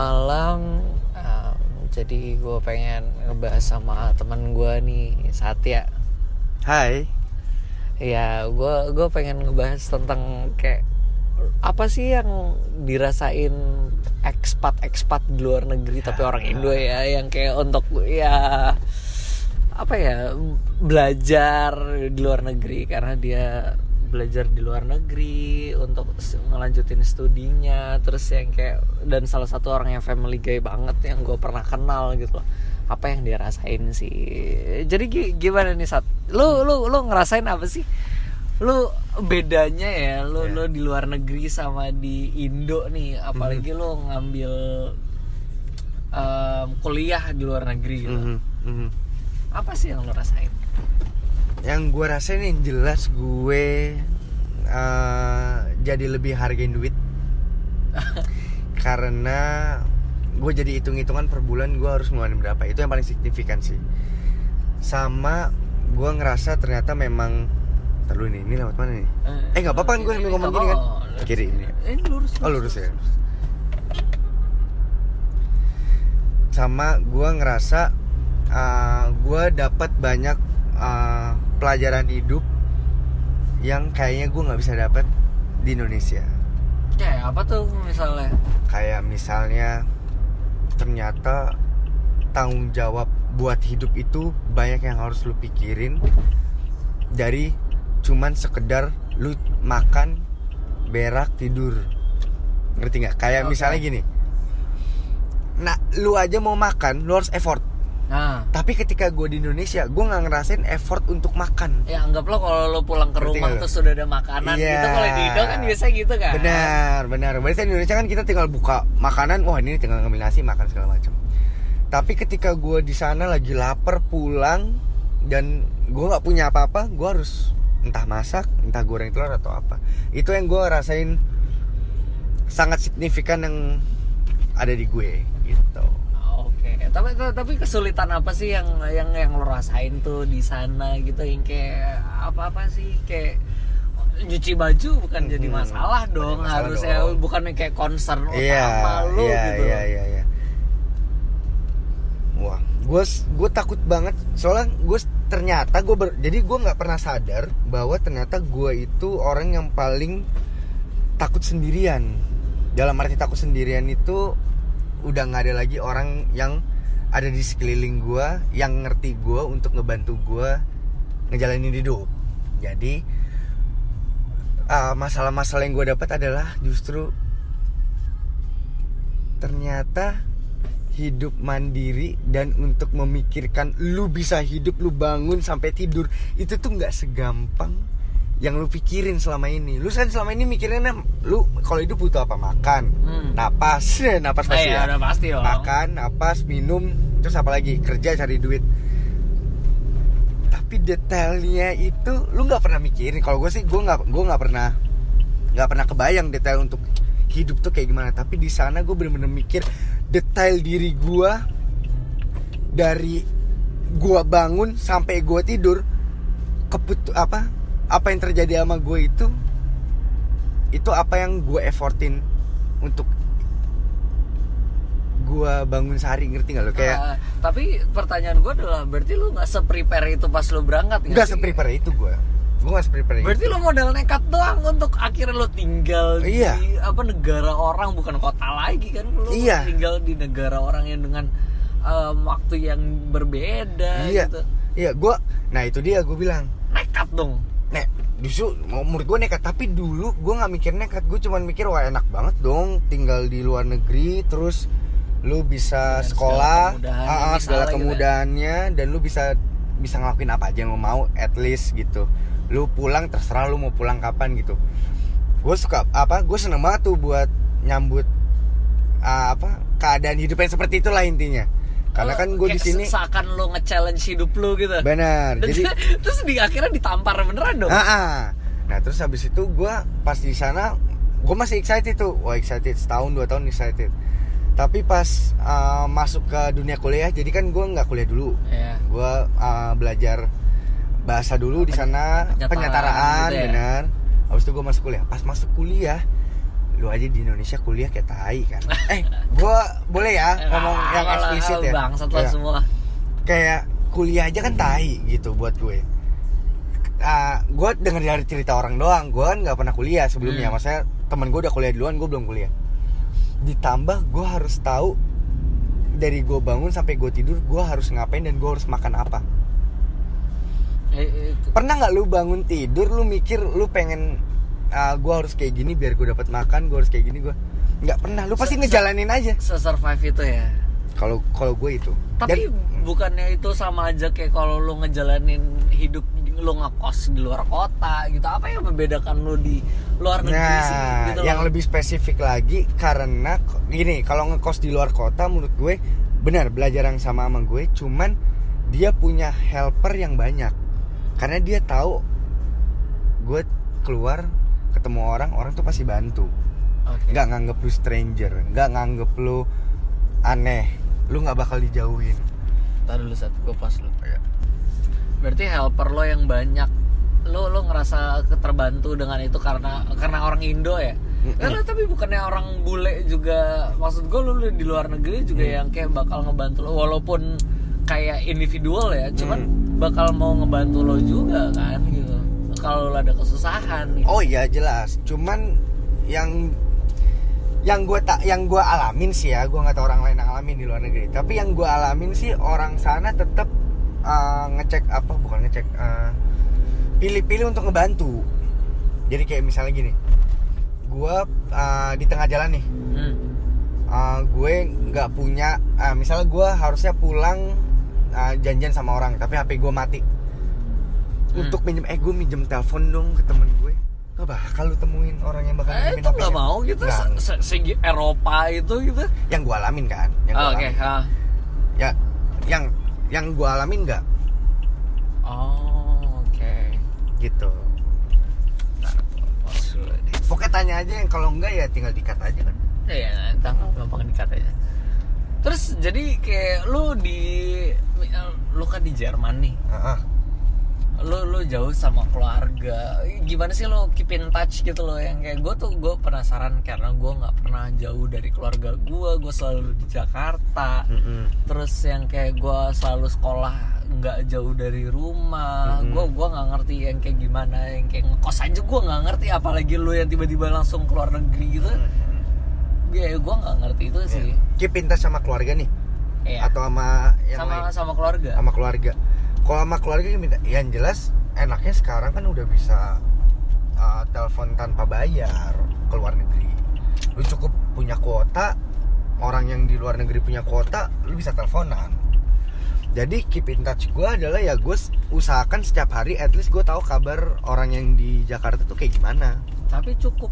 malam um, jadi gue pengen ngebahas sama teman gue nih Satya Hai. ya gue gue pengen ngebahas tentang kayak apa sih yang dirasain ekspat ekspat di luar negeri tapi orang Indo ya yang kayak untuk ya apa ya belajar di luar negeri karena dia belajar di luar negeri untuk ngelanjutin studinya terus yang kayak dan salah satu orang yang family guy banget yang gue pernah kenal gitu loh. Apa yang dia rasain sih? Jadi gi- gimana nih saat lu lu lu ngerasain apa sih? Lu bedanya ya lu Ya. lu di luar negeri sama di Indo nih apalagi lu ngambil em, kuliah di luar negeri gitu. Mhm, mhm. apa sih yang lu rasain Yang gue rasain yang jelas gue eh, jadi lebih hargain duit karena gue jadi hitung-hitungan per bulan gue harus ngeluarin berapa itu yang paling signifikan sih sama gue ngerasa ternyata memang terlalu ini ini lewat mana nih Eh, nggak apa-apa kan gue sambil ngomong gini kan? Kiri ini. ini lurus Oh lurus ya. Sama gue ngerasa uh, gue dapat banyak uh, pelajaran hidup yang kayaknya gue nggak bisa dapat di Indonesia. kayak apa tuh misalnya Kayak misalnya ternyata tanggung jawab buat hidup itu banyak yang harus lu pikirin dari cuman sekedar lu makan, berak, tidur. Ngerti nggak? Kayak Oke. misalnya gini. Nah, lu aja mau makan, lu harus effort. Nah Tapi ketika gue di Indonesia, gue nggak ngerasain effort untuk makan. ya anggaplah kalau lu pulang ke rumah terus sudah ada makanan Iya. gitu kalau di Indo kan biasa gitu kan Benar, benar. Berarti di Indonesia kan kita tinggal buka makanan, wah ini tinggal ngambil nasi, makan segala macam. Tapi ketika gue di sana lagi lapar pulang dan gue nggak punya apa-apa, gue harus entah masak, entah goreng telur atau apa. Itu yang gue rasain sangat signifikan yang ada di gue gitu. Tapi tapi kesulitan apa sih yang yang yang lo rasain tuh di sana gitu yang kayak apa apa sih kayak nyuci baju bukan jadi Mhm. masalah dong masalah harusnya dong. bukan kayak concern Iya, utama lo iya, gitu. iya, iya, iya. Wah, gue gue takut banget soalnya gue ternyata gue ber, jadi gue nggak pernah sadar bahwa ternyata gue itu orang yang paling takut sendirian. Dalam arti takut sendirian itu udah nggak ada lagi orang yang ada di sekeliling gue yang ngerti gue untuk ngebantu gue ngejalanin hidup. Jadi ah, masalah-masalah yang gue dapat adalah justru ternyata hidup mandiri dan untuk memikirkan lu bisa hidup lu bangun sampai tidur itu tuh nggak segampang yang lu pikirin selama ini. Lu kan selama ini mikirnya lu kalau hidup butuh apa? Makan Hmm. napas. Napas pasti iya, ya. udah pasti dong. makan napas minum terus apa lagi? Kerja cari duit. Tapi detailnya itu lu nggak pernah mikirin. Kalau gue sih gue nggak gue nggak pernah nggak pernah kebayang detail untuk hidup tuh kayak gimana. Tapi di sana gue bener-bener mikir detail diri gue dari gue bangun sampai gue tidur keput apa apa yang terjadi sama gue itu itu apa yang gue effortin untuk gue bangun sehari ngerti nggak lo kayak Ah, tapi pertanyaan gue adalah berarti lu nggak se-prepare itu pas lu berangkat nggak seprepare itu gue gue nggak seprepare Berarti itu lo modal nekat doang untuk akhirnya lo tinggal Iya. di apa negara orang bukan kota lagi kan lo Iya. tinggal di negara orang yang dengan em, waktu yang berbeda iya gitu. iya gue nah itu dia gue bilang Nekat dong. Nek, justru mau- menurut gue nekat. Tapi dulu gue nggak mikir nekat. Gue cuman mikir wah enak banget dong tinggal di luar negeri terus lu bisa Dengan sekolah segala kemudahan ah, ah, segala gitu ya. kemudahannya dan lu bisa bisa ngelakuin apa aja yang lu mau at least gitu. Lu pulang terserah lu mau pulang kapan gitu. Gue suka apa gue seneng banget tuh buat nyambut ah, apa keadaan hidup yang seperti itulah intinya karena kan gue di sini se- seakan lo nge-challenge hidup lo gitu. benar jadi terus di akhirnya ditampar beneran dong. Ah, ah. Nah terus habis itu gue pas di sana gue masih excited tuh, wah excited setahun dua tahun excited. Tapi pas uh, masuk ke dunia kuliah, jadi kan gue nggak kuliah dulu, Iya. gue uh, belajar bahasa dulu di sana, penyetaraan penyetaraan, gitu ya. benar. Habis itu gue masuk kuliah. Pas masuk kuliah, lu aja di Indonesia kuliah kayak tai kan. Eh gue boleh ya ngomong yang Ah, eksplisit ya? bang setelah Iya. semua. Kayak kuliah aja kan tai gitu buat gue. Ah, gue denger dari cerita orang doang. Gue kan nggak pernah kuliah sebelumnya. Hmm. maksudnya temen gue udah kuliah duluan gue belum kuliah. Ditambah gue harus tahu dari gue bangun sampai gue tidur gue harus ngapain dan gue harus makan apa. Eh, itu- pernah nggak lu bangun tidur lu mikir lu pengen ah, gue harus kayak gini biar gue dapat makan gue harus kayak gini gue nggak pernah lu pasti Se- se- ngejalanin aja se-survive itu ya kalau kalau gue itu tapi Dan- bukannya itu sama aja kayak kalau lu ngejalanin hidup lu ngekos di luar kota gitu apa yang membedakan lu di luar negeri sih Nah, gitu yang loh. lebih spesifik lagi karena gini, kalau ngekos di luar kota menurut gue benar belajar yang sama sama gue, cuman dia punya helper yang banyak. Karena dia tahu gue keluar ketemu orang, orang tuh pasti bantu. Oke. Nggak nganggep lu stranger, nggak nganggep lu aneh, lu nggak bakal dijauhin. Ntar dulu satu gue pas lu Ya. berarti helper lo yang banyak lo lo ngerasa keterbantu dengan itu karena karena orang Indo ya Mm-mm. Karena tapi bukannya orang bule juga maksud gue lu, lu di luar negeri juga Mm. yang kayak bakal ngebantu lo walaupun kayak individual ya cuman Mm. bakal mau ngebantu lo juga kan gitu kalau lo ada kesusahan gitu. Oh iya jelas, cuman yang yang gue tak yang gue alamin sih ya, gue nggak tahu orang lain yang alamin di luar negeri. Tapi yang gue alamin sih orang sana tetap uh, ngecek apa bukan ngecek uh, pilih-pilih untuk ngebantu. Jadi kayak misalnya gini, gue uh, di tengah jalan nih, Hmm. uh, gue nggak punya, uh, misalnya gue harusnya pulang uh, janjian sama orang, tapi HP gue mati. Hmm. Untuk minjem, eh gue minjem telepon dong ke temen gue. Gak bakal lu temuin orang yang bakal Eh, itu nggak HP-nya. mau gitu Nggak. se- se- segi Eropa itu gitu Yang gue alamin kan, yang gue oke alamin. ah. Ya, yang yang gue alamin nggak oh oke gitu. Nah, lo di- Pokoknya tanya aja yang kalau enggak ya tinggal dikat aja kan. Iya, entah gampang dikat aja. Terus jadi kayak lu di lu kan di Jerman nih. Heeh. Lu lu jauh sama keluarga. Gimana sih lu keep in touch gitu loh yang kayak gue tuh gue penasaran karena gue nggak pernah jauh dari keluarga gue. Gue selalu di Jakarta. Mm-mm. Terus yang kayak gue selalu sekolah nggak jauh dari rumah. Gue gua nggak ngerti yang kayak gimana. Yang kayak ngekos aja gue nggak ngerti. Apalagi lu yang tiba-tiba langsung keluar negeri gitu. Ya gue nggak ngerti itu sih. Ya. Keep in touch sama keluarga nih Iya. atau sama yang sama lain? sama keluarga. sama keluarga. Kalau sama keluarga minta, yang jelas enaknya sekarang kan udah bisa uh, telepon tanpa bayar ke luar negeri. Lu cukup punya kuota, orang yang di luar negeri punya kuota, lu bisa teleponan. Jadi keep in touch gue adalah ya gue usahakan setiap hari at least gue tahu kabar orang yang di Jakarta tuh kayak gimana. Tapi cukup.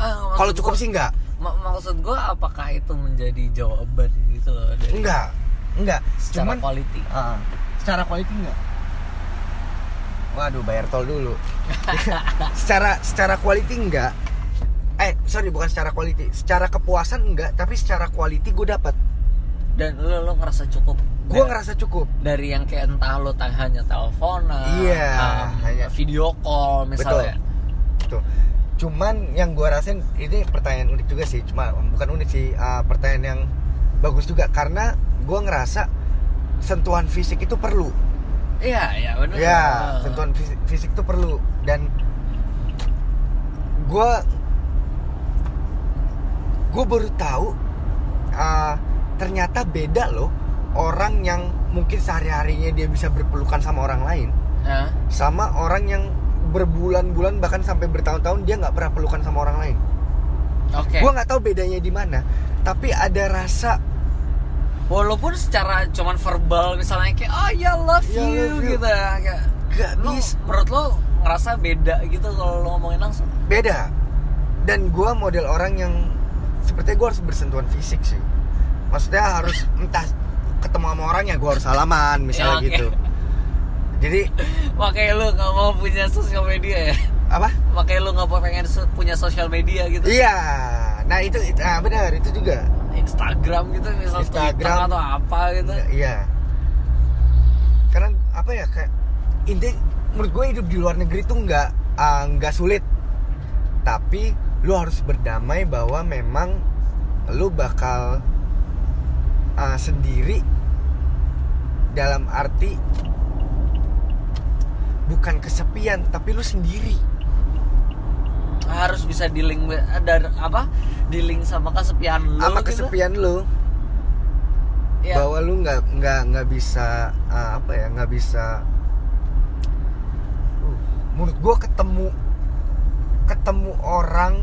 Maksud Kalau cukup gua- sih enggak. ma- maksud gue apakah itu menjadi jawaban gitu loh dari Enggak. Enggak. secara Cuman quality? Ah, secara quality enggak? Waduh, bayar tol dulu. secara secara quality enggak? Eh, sorry bukan secara quality, secara kepuasan enggak, tapi secara quality gue dapat. Dan lo lo ngerasa cukup. Gue ngerasa cukup. dari yang kayak entah lo tak hanya teleponan, Iya, um, hanya- video call misalnya. Tuh. Cuman yang gue rasain ini pertanyaan unik juga sih, cuma bukan unik sih, ah, pertanyaan yang bagus juga karena gue ngerasa sentuhan fisik itu perlu. Iya, iya benar. Ya, sentuhan fisik, fisik tuh perlu dan gue gue baru tahu uh, ternyata beda loh orang yang mungkin sehari harinya dia bisa berpelukan sama orang lain Hah? sama orang yang berbulan-bulan bahkan sampai bertahun-tahun dia nggak pernah pelukan sama orang lain. Oke. Gue nggak tahu bedanya di mana, tapi ada rasa Walaupun secara cuman verbal misalnya kayak oh ya love Ya, you love you. gitu ya. Kayak, gak lo, bisa menurut lo ngerasa beda gitu kalau lo ngomongin langsung. beda. Dan gue model orang yang sepertinya gue harus bersentuhan fisik sih. Maksudnya harus entah ketemu sama orang ya gue harus salaman misalnya Ya, oke. gitu. Jadi Makanya lo nggak mau punya sosial media ya? apa? Makanya lo nggak mau pengen punya sosial media gitu? Iya. Nah itu, itu nah benar itu juga. Instagram gitu, misal Instagram. Twitter atau apa gitu? Iya. Karena apa ya kayak inti menurut gue hidup di luar negeri tuh nggak ah, nggak sulit, tapi lu harus berdamai bahwa memang lu bakal uh, sendiri dalam arti bukan kesepian tapi lu sendiri harus bisa dealing with- ada apa? Dealing sama kesepian lu sama gitu. kesepian lu? Ya, bahwa lu nggak nggak nggak bisa uh, apa ya nggak bisa uh, menurut gue ketemu ketemu orang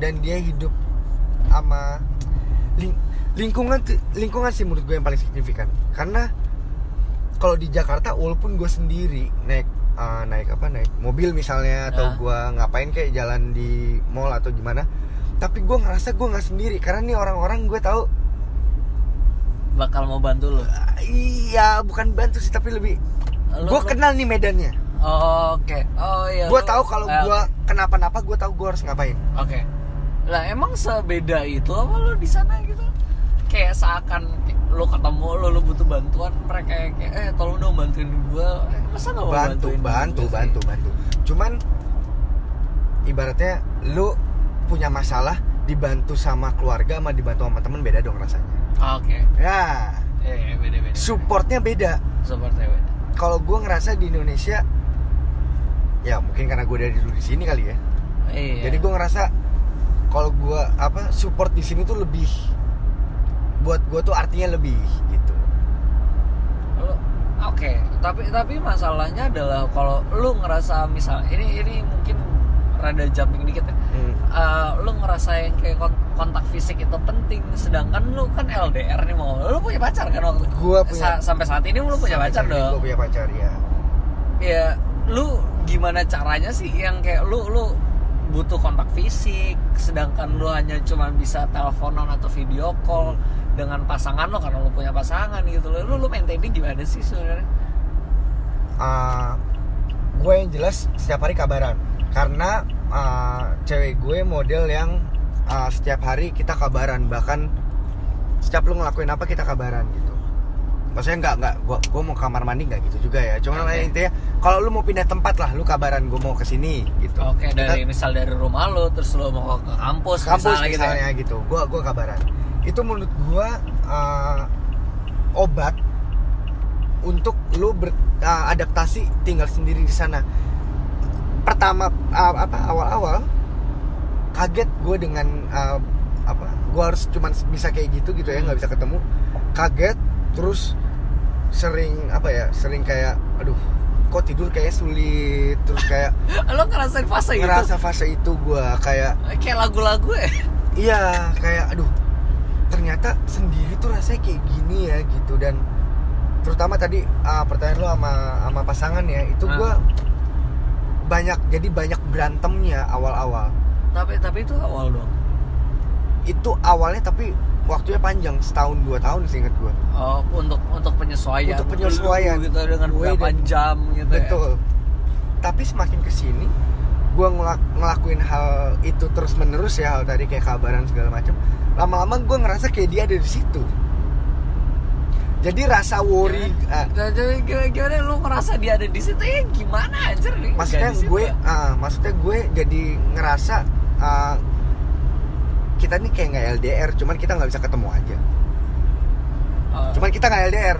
dan dia hidup sama ling- lingkungan lingkungan sih menurut gue yang paling signifikan. Karena kalau di Jakarta walaupun gue sendiri naik uh, naik apa naik mobil misalnya atau Ah. gue ngapain kayak jalan di mall atau gimana tapi gue ngerasa gue nggak sendiri karena nih orang-orang gue tahu bakal mau bantu lu Iya, bukan bantu sih tapi lebih gue kenal nih medannya. Oh, oke oh iya Gue tahu kalau eh, gue kenapa-napa gue tahu gue harus ngapain. oke lah emang sebeda itu apa lu di sana gitu kayak seakan lu ketemu lu lu butuh bantuan mereka yang kayak eh tolong dong bantuin gua eh, masa nggak mau Bantu, bantuin bantu, gua sih? bantu, bantu. Cuman ibaratnya lu punya masalah dibantu sama keluarga sama dibantu sama temen beda dong rasanya. oke Ya, eh beda beda supportnya beda. supportnya beda Kalau gue ngerasa di Indonesia, ya mungkin karena gue dari dulu di sini kali ya. iya Jadi gue ngerasa kalau gue apa support di sini tuh lebih buat gue tuh artinya lebih gitu. Oke, tapi tapi masalahnya adalah kalau lu ngerasa misal ini ini mungkin rada jumping dikit ya. Hmm. Eh, lu ngerasa yang kayak kon- kontak fisik itu penting, sedangkan lu kan LDR nih mau, lu punya pacar kan waktu? Gua punya- Sa- sampai saat ini lu punya pacar dong. punya pacar ya. Ya, lu gimana caranya sih yang kayak lu lu butuh kontak fisik, sedangkan lu hanya cuma bisa teleponan atau video call dengan pasangan lo karena lu punya pasangan gitu loh. Lu lu maintainnya gimana sih sebenarnya? Uh, gue yang jelas setiap hari kabaran karena uh, cewek gue model yang uh, setiap hari kita kabaran bahkan setiap lu ngelakuin apa kita kabaran gitu. Maksudnya nggak nggak gue gue mau kamar mandi nggak gitu juga ya. Cuman Oke. intinya kalau lu mau pindah tempat lah lu kabaran gue mau ke sini gitu. Oke Kita- dari misal dari rumah lo terus lo mau ke kampus, kampus misalnya, gitu. misalnya gitu, gua gua kabaran itu menurut gua uh, obat untuk lu beradaptasi tinggal sendiri di sana pertama uh, apa awal-awal kaget gue dengan uh, apa gua harus cuman bisa kayak gitu gitu ya nggak bisa ketemu kaget terus sering apa ya sering kayak aduh kok tidur kayak sulit terus kayak Lo ngerasain fase itu? ngerasa fase itu gua kayak Kayak lagu-lagu ya? Iya, kayak aduh. Ternyata sendiri tuh rasanya kayak gini ya gitu dan terutama tadi ah, pertanyaan lo sama sama pasangan ya, itu Ah. gua banyak jadi banyak berantemnya awal-awal. Tapi tapi itu awal dong. Itu awalnya tapi waktunya panjang setahun dua tahun sih inget gua. Oh, untuk untuk penyesuaian. Untuk penyesuaian. gitu dengan Gue berapa dan- jam gitu ya. Betul. Tapi semakin ke sini gua ngelak- ngelakuin hal itu terus menerus ya hal tadi kayak kabaran segala macam. Lama-lama gua ngerasa kayak dia ada di situ. Jadi rasa worry Nah, Jadi gimana, gimana lu ngerasa dia ada di situ ya gimana anjir nih? maksudnya gue ya? ah, maksudnya gue jadi ngerasa ah, kita nih kayak nggak LDR cuman kita nggak bisa ketemu aja Oh. cuman kita nggak LDR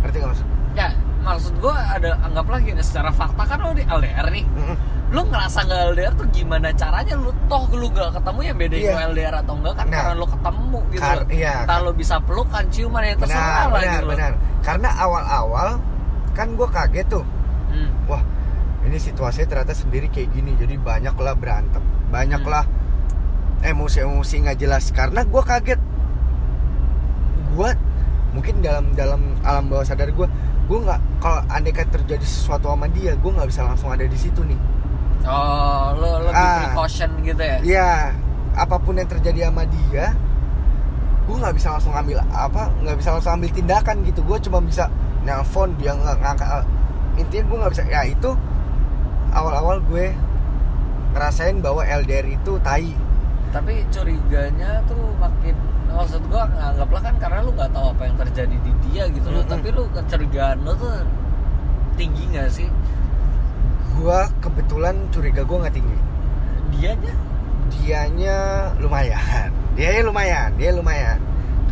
ngerti nggak maksud ya maksud gue ada anggaplah gini secara fakta kan lo di LDR nih Mm-mm. lu ngerasa nggak LDR tuh gimana caranya lu toh lu gak ketemu yang bedain Iya. lu LDR atau enggak kan Nah. karena lu ketemu gitu Kar- iya. entah lu bisa pelukan ciuman ya terserah benar lah benar gitu benar karena awal-awal kan gue kaget tuh Hmm. wah ini situasinya ternyata sendiri kayak gini jadi banyak lah berantem banyak Hmm. Emosi-emosi nggak jelas. Karena gue kaget. Gue mungkin dalam dalam alam bawah sadar gue gue nggak kalau andaikan terjadi sesuatu sama dia gue nggak bisa langsung ada di situ nih. Oh lu lebih Ah. precaution gitu ya? Ya apa pun yang terjadi sama dia gue nggak bisa langsung ambil apa nggak bisa langsung ambil tindakan gitu. Gue cuma bisa nelpon dia nggak ngangkat intinya gue nggak bisa ya itu awal-awal gue ngerasain bahwa LDR itu tai tapi curiganya tuh makin maksud gua anggaplah kan karena lu nggak tahu apa yang terjadi di dia gitu loh. Mm-mm. tapi lu kecurigaan lu tuh tinggi nggak sih? Gue kebetulan curiga gue nggak tinggi. Dianya? Dianya lumayan. Dia lumayan dia lumayan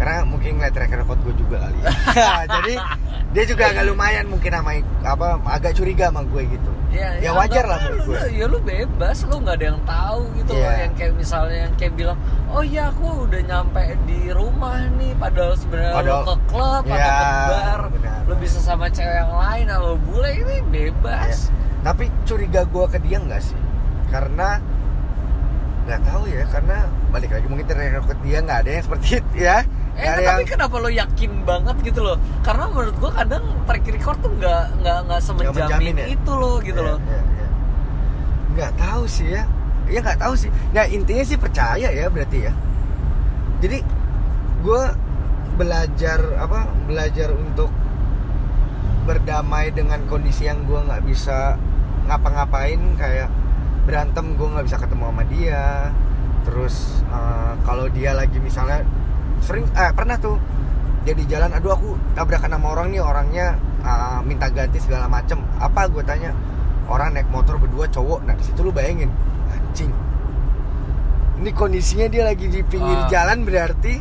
karena mungkin ngeliat track record gue juga kali ya. jadi dia juga agak lumayan mungkin sama apa agak curiga sama gue gitu ya, wajar lah menurut gue ya lu bebas lu nggak ada yang tahu gitu loh Iya. yang kayak misalnya yang kayak bilang oh ya aku udah nyampe di rumah nih padahal sebenarnya lu ke klub atau Iya, ke bar benar. lu bisa sama cewek yang lain atau bule ini bebas Ya. tapi curiga gue ke dia nggak sih karena nggak tahu ya karena balik lagi mungkin track record dia nggak ada yang seperti itu ya Eh, tapi yang- kenapa lo yakin banget gitu loh? Karena menurut gua kadang track record tuh nggak nggak nggak semenjamin menjamin ya? itu loh gitu Iya, loh. iya, iya. nggak tahu sih ya ya nggak tahu sih nah intinya sih percaya ya berarti ya jadi gue belajar apa belajar untuk berdamai dengan kondisi yang gue nggak bisa ngapa-ngapain kayak berantem gue nggak bisa ketemu sama dia terus eh, kalau dia lagi misalnya sering eh pernah tuh dia di jalan aduh aku tabrakan sama orang nih orangnya eh, minta ganti segala macem. Apa gue tanya orang naik motor berdua cowok. Nah di situ lu bayangin anjing. Ini kondisinya dia lagi di pinggir Ah. jalan berarti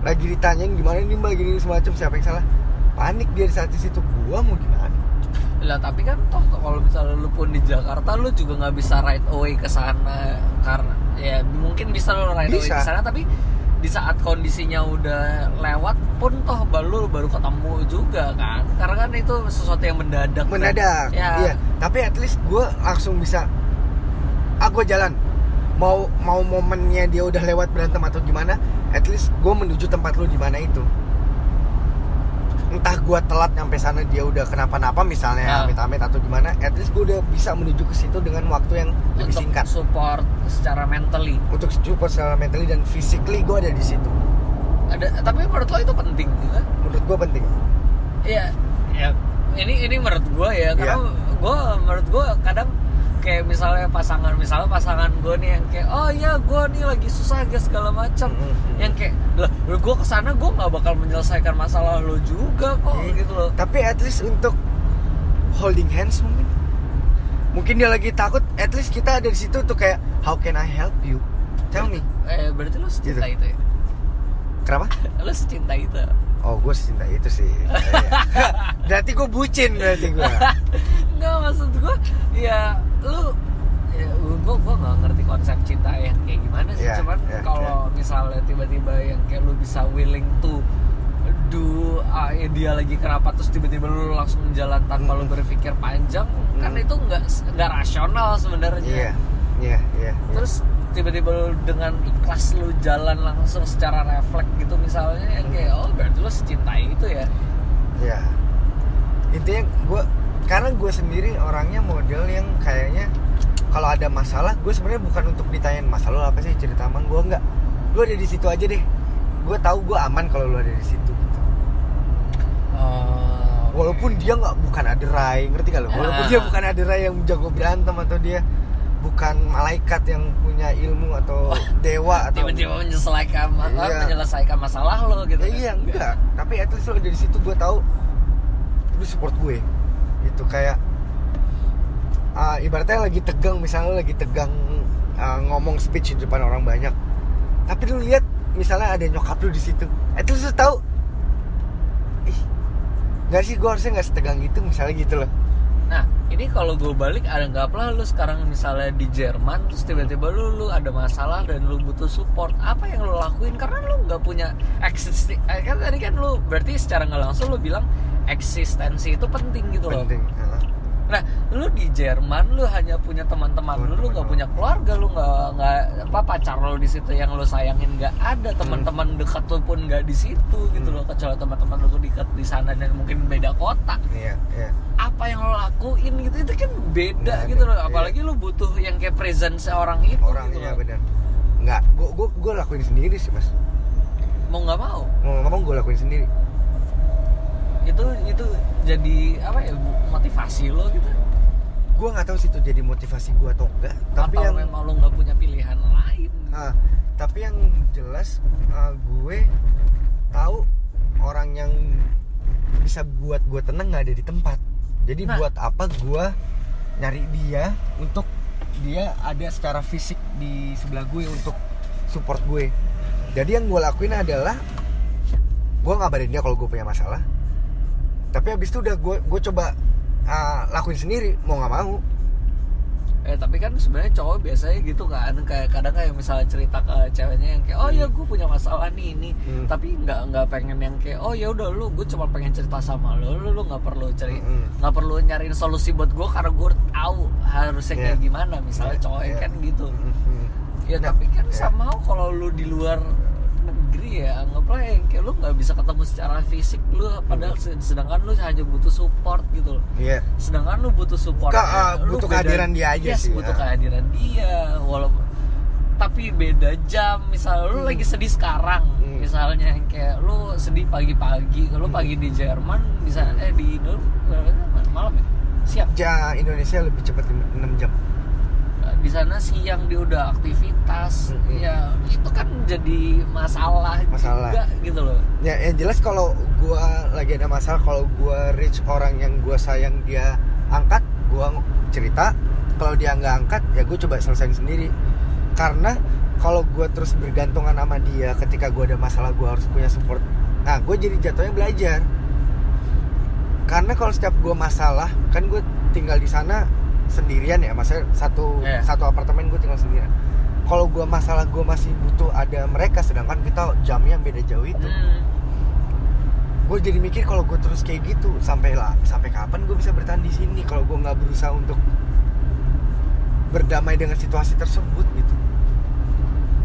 lagi ditanyain gimana nih mbak? Gini semacam siapa yang salah? Panik dia di saat di situ gua mau gimana? Lah tapi kan toh kalau misalnya lu pun di Jakarta lu juga nggak bisa right away ke sana karena ya mungkin bisa lu right away Bisa. ke sana tapi di saat kondisinya udah lewat pun toh baru baru ketemu juga kan. Karena kan itu sesuatu yang mendadak. Kan. mendadak ya. iya. Tapi at least gue langsung bisa ah gue jalan. Mau mau momennya dia udah lewat berantem atau gimana at least gue menuju tempat lu di mana itu entah gue telat nyampe sana dia udah kenapa-napa misalnya Ya. amit-amit atau gimana at least gue udah bisa menuju ke situ dengan waktu yang lebih untuk singkat. support secara mentally. Untuk support secara mentally dan physically gue ada di situ. Ada tapi menurut lo itu penting juga? Menurut gue penting. Iya, ya ini ini menurut gue ya karena gue menurut gue kadang kayak misalnya pasangan misalnya pasangan gue nih yang kayak oh ya gue nih lagi susah guys segala macam Mm, mm, yang kayak lah gue ke sana gue nggak bakal menyelesaikan masalah lo juga kok Iya. gitu loh. Tapi at least untuk holding hands mungkin. Mungkin dia lagi takut at least kita ada di situ tuh kayak how can I help you? Tell me. Eh berarti lo secinta Gitu. itu ya? Kenapa? Lo secinta itu? Oh gue cinta itu sih. Berarti gue bucin berarti gue nggak maksud gue ya lu ya, gue gue nggak ngerti konsep cinta yang kayak gimana sih. Iya, cuman iya, kalau misalnya tiba-tiba yang kayak lu bisa willing to do ah, ya dia lagi kenapa terus tiba-tiba lu langsung jalan tanpa lu Mm. berpikir panjang kan Mm. itu nggak nggak rasional sebenarnya. Iya iya iya terus tiba-tiba lu dengan ikhlas lu jalan langsung secara refleks gitu misalnya yang kayak oh berarti lu secintai itu ya. Iya. Intinya gue karena gue sendiri orangnya model yang kayaknya kalau ada masalah gue sebenarnya bukan untuk ditanyain masalah apa sih cerita sama gue enggak. Lu ada di situ aja deh. Gue tahu gue aman kalau lu ada di situ gitu. Oh, walaupun dia nggak bukan aderai ngerti gak lo walaupun Ah. dia bukan aderai yang jago berantem atau dia bukan malaikat yang punya ilmu atau dewa atau tiba-tiba menyelesaikan ma- Iya. menyelesaikan masalah lo gitu Eh, iya enggak. tapi at least lo di situ gue tahu. Lu support gue gitu kayak ah, ibaratnya lagi tegang misalnya lagi tegang ah, ngomong speech di depan orang banyak. Tapi lu lihat misalnya ada nyokap lu di situ least lu tahu ih nggak sih gue harusnya nggak setegang gitu misalnya gitu loh. Nah ini kalau gue balik ada nggak lah lu sekarang misalnya di Jerman terus tiba-tiba lu lu ada masalah dan lu butuh support apa yang lu lakuin? Karena lu nggak punya eksistensi eh, kan tadi kan lu berarti secara nggak langsung lu bilang eksistensi itu penting gitu loh penting Ah. Nah, lu di Jerman lu hanya punya teman-teman lu, lu nggak punya keluarga, lu nggak nggak apa pacar lu di situ yang lu sayangin nggak ada, teman-teman dekat lu pun nggak di situ gitu Hmm. loh, kecuali teman-teman lu dekat di sana dan mungkin beda kota. iya iya Apa yang lu lakuin gitu itu kan beda Nggak gitu loh, apalagi lu butuh yang kayak presence orang itu orang gitu iya loh. benar nggak gue gue lakuin sendiri sih mas Mau nggak mau. mau ngomong gue lakuin sendiri Itu itu jadi apa ya motivasi lo gitu. gue nggak tahu sih itu jadi motivasi gue atau enggak tapi Atau yang memang lu nggak punya pilihan lain. ah, tapi yang jelas ah, gue tahu orang yang bisa buat gue tenang nggak ada di tempat jadi Nah. buat apa gue nyari dia untuk dia ada secara fisik di sebelah gue untuk support gue jadi yang gue lakuin adalah gue ngabarin dia kalau gue punya masalah tapi habis itu udah gue gue coba uh, lakuin sendiri mau nggak mau Eh tapi kan sebenarnya cowok biasanya gitu kan kayak kadang kayak misalnya cerita ke ceweknya yang kayak oh ya gue punya masalah nih ini Hmm. tapi nggak nggak pengen yang kayak oh ya udah lu gue cuma pengen cerita sama lu lu lu nggak perlu ceri Mm-mm. nggak perlu nyariin solusi buat gue karena gue tahu harusnya kayak Yeah. gimana misalnya Yeah, cowok yeah. kan gitu Mhm. ya Nah, tapi kan yeah. sama kalau lu di luar negeri ya anggaplah yang kayak lu nggak bisa ketemu secara fisik lu padahal Hmm. sed- sedangkan lu hanya butuh support gitu loh Iya sedangkan lu butuh support Ka- ah, butuh kehadiran dia aja yes, sih, butuh ya. kehadiran dia walaupun tapi beda jam misalnya lu Hmm. lagi sedih sekarang Hmm. misalnya yang kayak lu sedih pagi-pagi kalau Hmm. pagi di Jerman bisa eh di Indo malam ya siap ja Indonesia lebih cepat 6 jam di sana siang dia udah aktivitas Mm-mm. ya itu kan jadi masalah, Masalah. juga gitu loh. Ya yang jelas kalau gua lagi ada masalah kalau gua reach orang yang gua sayang dia angkat gua cerita. Kalau dia nggak angkat ya gue coba selesain sendiri. Karena kalau gua terus bergantungan sama dia ketika gua ada masalah gua harus punya support. Nah gue jadi jatuhnya belajar. Karena kalau setiap gua masalah kan gue tinggal di sana sendirian ya maksudnya satu Iya. satu apartemen gue tinggal sendirian. Kalau gua masalah gua masih butuh ada mereka sedangkan kita jamnya beda jauh itu. Hmm. gue jadi mikir kalau gue terus kayak gitu sampai lah sampai kapan gue bisa bertahan di sini kalau gue nggak berusaha untuk berdamai dengan situasi tersebut gitu.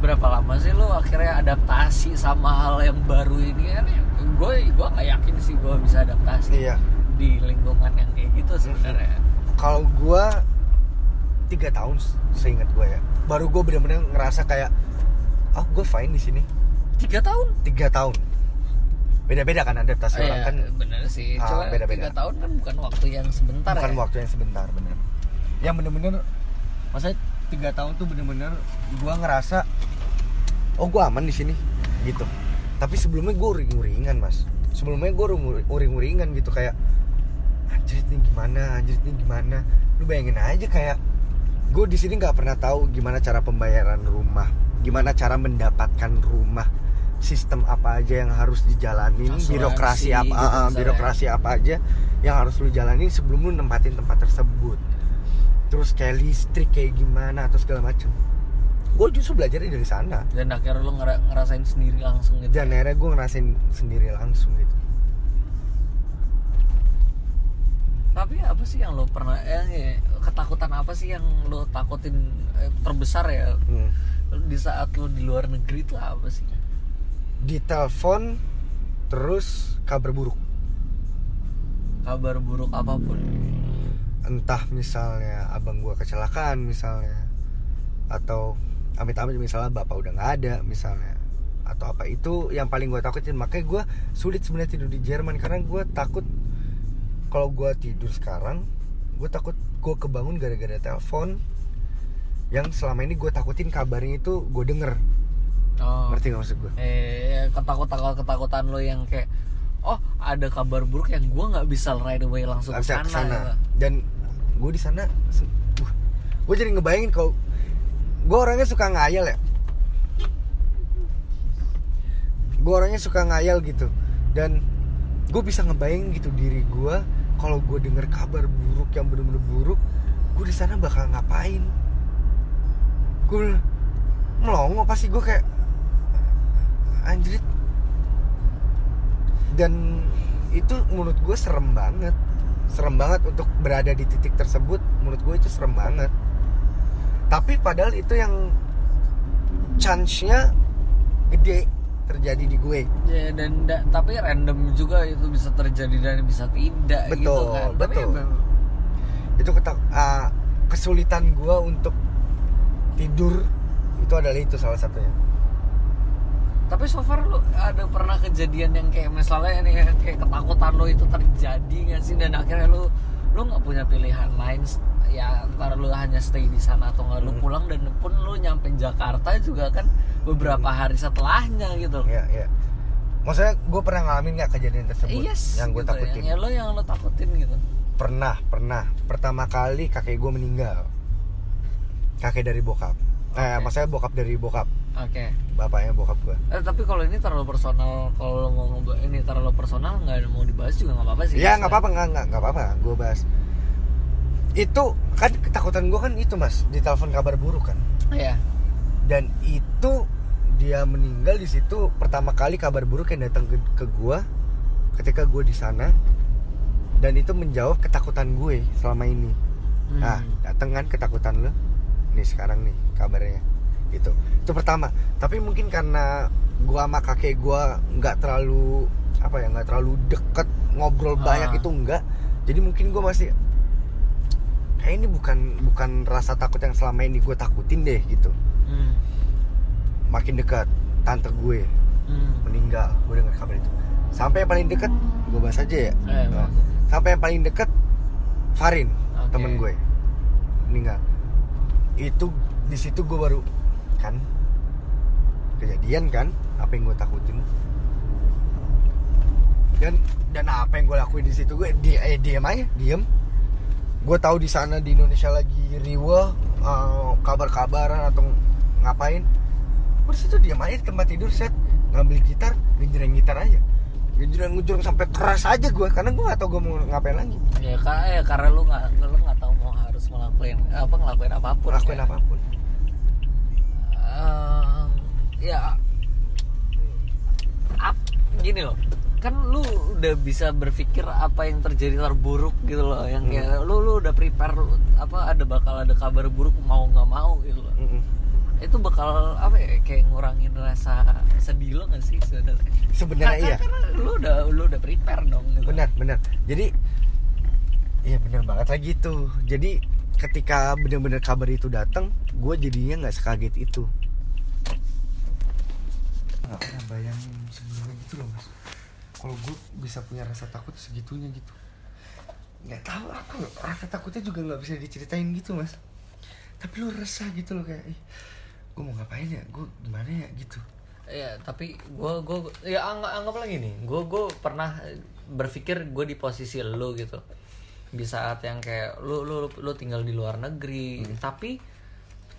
Berapa lama sih lo akhirnya adaptasi sama hal yang baru ini? Kan gue gue nggak yakin sih gue bisa adaptasi iya. di lingkungan yang kayak gitu sebenarnya kalau gue tiga tahun seingat gue ya. Baru gue benar-benar ngerasa kayak oh gue fine di sini. Tiga tahun? Tiga tahun. Beda-beda kan adaptasi Oh, orang iya, kan. bener sih. Ah, cuma beda-beda. tiga tahun kan bukan waktu yang sebentar bukan ya. waktu yang sebentar bener. Yang bener-bener maksudnya tiga tahun tuh bener-bener gue ngerasa oh gue aman di sini. Gitu. Tapi sebelumnya gue uring-uringan mas. Sebelumnya gue uring-uringan gitu kayak anjir ini gimana? Anjir ini gimana? Lu bayangin aja kayak gue di sini nggak pernah tahu gimana cara pembayaran rumah gimana cara mendapatkan rumah sistem apa aja yang harus dijalanin Asuransi birokrasi apa gitu misalnya. birokrasi apa aja yang harus lu jalanin sebelum lu nempatin tempat tersebut. Terus kayak listrik kayak gimana atau segala macam gue justru belajarnya dari sana. Dan akhirnya lo ngera- ngerasain sendiri langsung gitu dan akhirnya gue ngerasain sendiri langsung gitu tapi apa sih yang lo pernah eh, ketakutan apa sih yang lo takutin eh, terbesar ya? Hmm. di saat lo di luar negeri itu apa sih? Di telepon terus kabar buruk. Kabar buruk apa pun. Entah misalnya abang gua kecelakaan misalnya atau amit-amit misalnya bapak udah nggak ada misalnya atau apa. Itu yang paling gue takutin. Makanya gue sulit sebenarnya tidur di Jerman karena gue takut kalau gue tidur sekarang gue takut gue kebangun gara-gara telepon. Yang selama ini gue takutin kabarnya itu gue denger. Oh. ngerti nggak maksud gue eh ketakutan ketakutan lo yang kayak oh ada kabar buruk yang gue nggak bisa right away langsung ke sana. Gitu. dan gue di sana gue jadi ngebayangin kalau gue orangnya suka ngayal ya. Gue orangnya suka ngayal gitu. Dan gue bisa ngebayangin gitu diri gue kalau gue denger kabar buruk yang bener-bener buruk gue di sana bakal ngapain? Gue melongo pasti gue kayak anjrit. Dan itu menurut gue serem banget. Serem banget untuk berada di titik tersebut. Menurut gue itu serem banget. Tapi padahal itu yang chance-nya gede terjadi di gue Ya, dan da- tapi random juga itu bisa terjadi dan bisa tidak gitu Betul, kan. Tapi betul. itu ketak- ah, kesulitan gue untuk tidur itu adalah itu salah satunya tapi so far lu ada pernah kejadian yang kayak misalnya nih kayak ketakutan lo itu terjadi nggak sih dan akhirnya lu lu nggak punya pilihan lain ya ntar lu hanya stay di sana atau nggak lu Hmm. pulang dan pun lu nyampe Jakarta juga kan beberapa hari setelahnya gitu. ya ya maksudnya gue pernah ngalamin nggak kejadian tersebut Yes, yang gue gitu, takutin? Yang, ya lo yang lo takutin gitu. pernah pernah. Pertama kali kakek gue meninggal. Kakek dari bokap. Eh Oke. maksudnya bokap dari bokap. Oke. Bapaknya bokap gue Eh, tapi kalau ini terlalu personal kalau ngobrol ini terlalu personal nggak mau dibahas juga nggak apa-apa sih. Ya nggak apa-apa nggak nggak nggak apa-apa. Gue bahas itu kan ketakutan gue kan itu mas. Di telepon kabar buruk kan. Iya. dan itu dia meninggal di situ pertama kali kabar buruk yang datang ke, ke gue ketika gue di sana. Dan itu menjawab ketakutan gue selama ini. Hmm. nah dateng kan ketakutan lo nih sekarang nih kabarnya. Gitu. Itu pertama. Tapi mungkin karena gua sama kakek gua nggak terlalu apa ya nggak terlalu deket ngobrol Ah. banyak itu enggak jadi mungkin gua masih kayak ini bukan bukan rasa takut yang selama ini gue takutin deh gitu. Hmm. makin dekat tante gue Hmm. meninggal gue dengar kabar itu. Sampai yang paling dekat gue bahas aja ya. Eh, Nah, sampai yang paling dekat Farin Oke. temen gue meninggal. Itu di situ gue baru kan kejadian kan apa yang gue takutin. Dan dan apa yang gue lakuin di situ gue di eh, diam aja diam gue tahu di sana di Indonesia lagi riweh eh, kabar-kabaran atau ngapain. Gue situ diam aja di tempat tidur set. Ngambil gitar genjreng gitar aja. Genjreng genjreng sampai keras aja gue karena gue gak tahu gue mau ngapain lagi. Ya karena ya karena lu nggak lu nggak tahu mau harus ngelakuin apa ngelakuin apa pun lakuin ya. apa pun. Eh, ya ap, gini loh kan lu udah bisa berpikir apa yang terjadi terburuk gitu loh yang kayak lu lu udah prepare lu, apa ada bakal ada kabar buruk mau nggak mau gitu loh. Mm-mm. itu bakal apa ya kayak ngurangin rasa sedih lo nggak sih sebenarnya? Sebenarnya iya. karena lu udah lu udah prepare dong gitu. benar benar. Jadi iya benar banget lagi tuh. Jadi ketika benar-benar kabar itu datang gue jadinya nggak sekaget itu. Nggak pernah bayangin sebelumnya gitu loh mas kalau gue bisa punya rasa takut segitunya gitu. Nggak tahu apa loh, rasa takutnya juga nggak bisa diceritain gitu mas. Tapi lu resah gitu loh kayak gue mau ngapain ya? Gue gimana ya? Gitu. Ya, tapi gue gue ya anggap anggap lagi nih, gue gue pernah berpikir gue di posisi lo gitu, di saat yang kayak lu lu lu, lu tinggal di luar negeri, tapi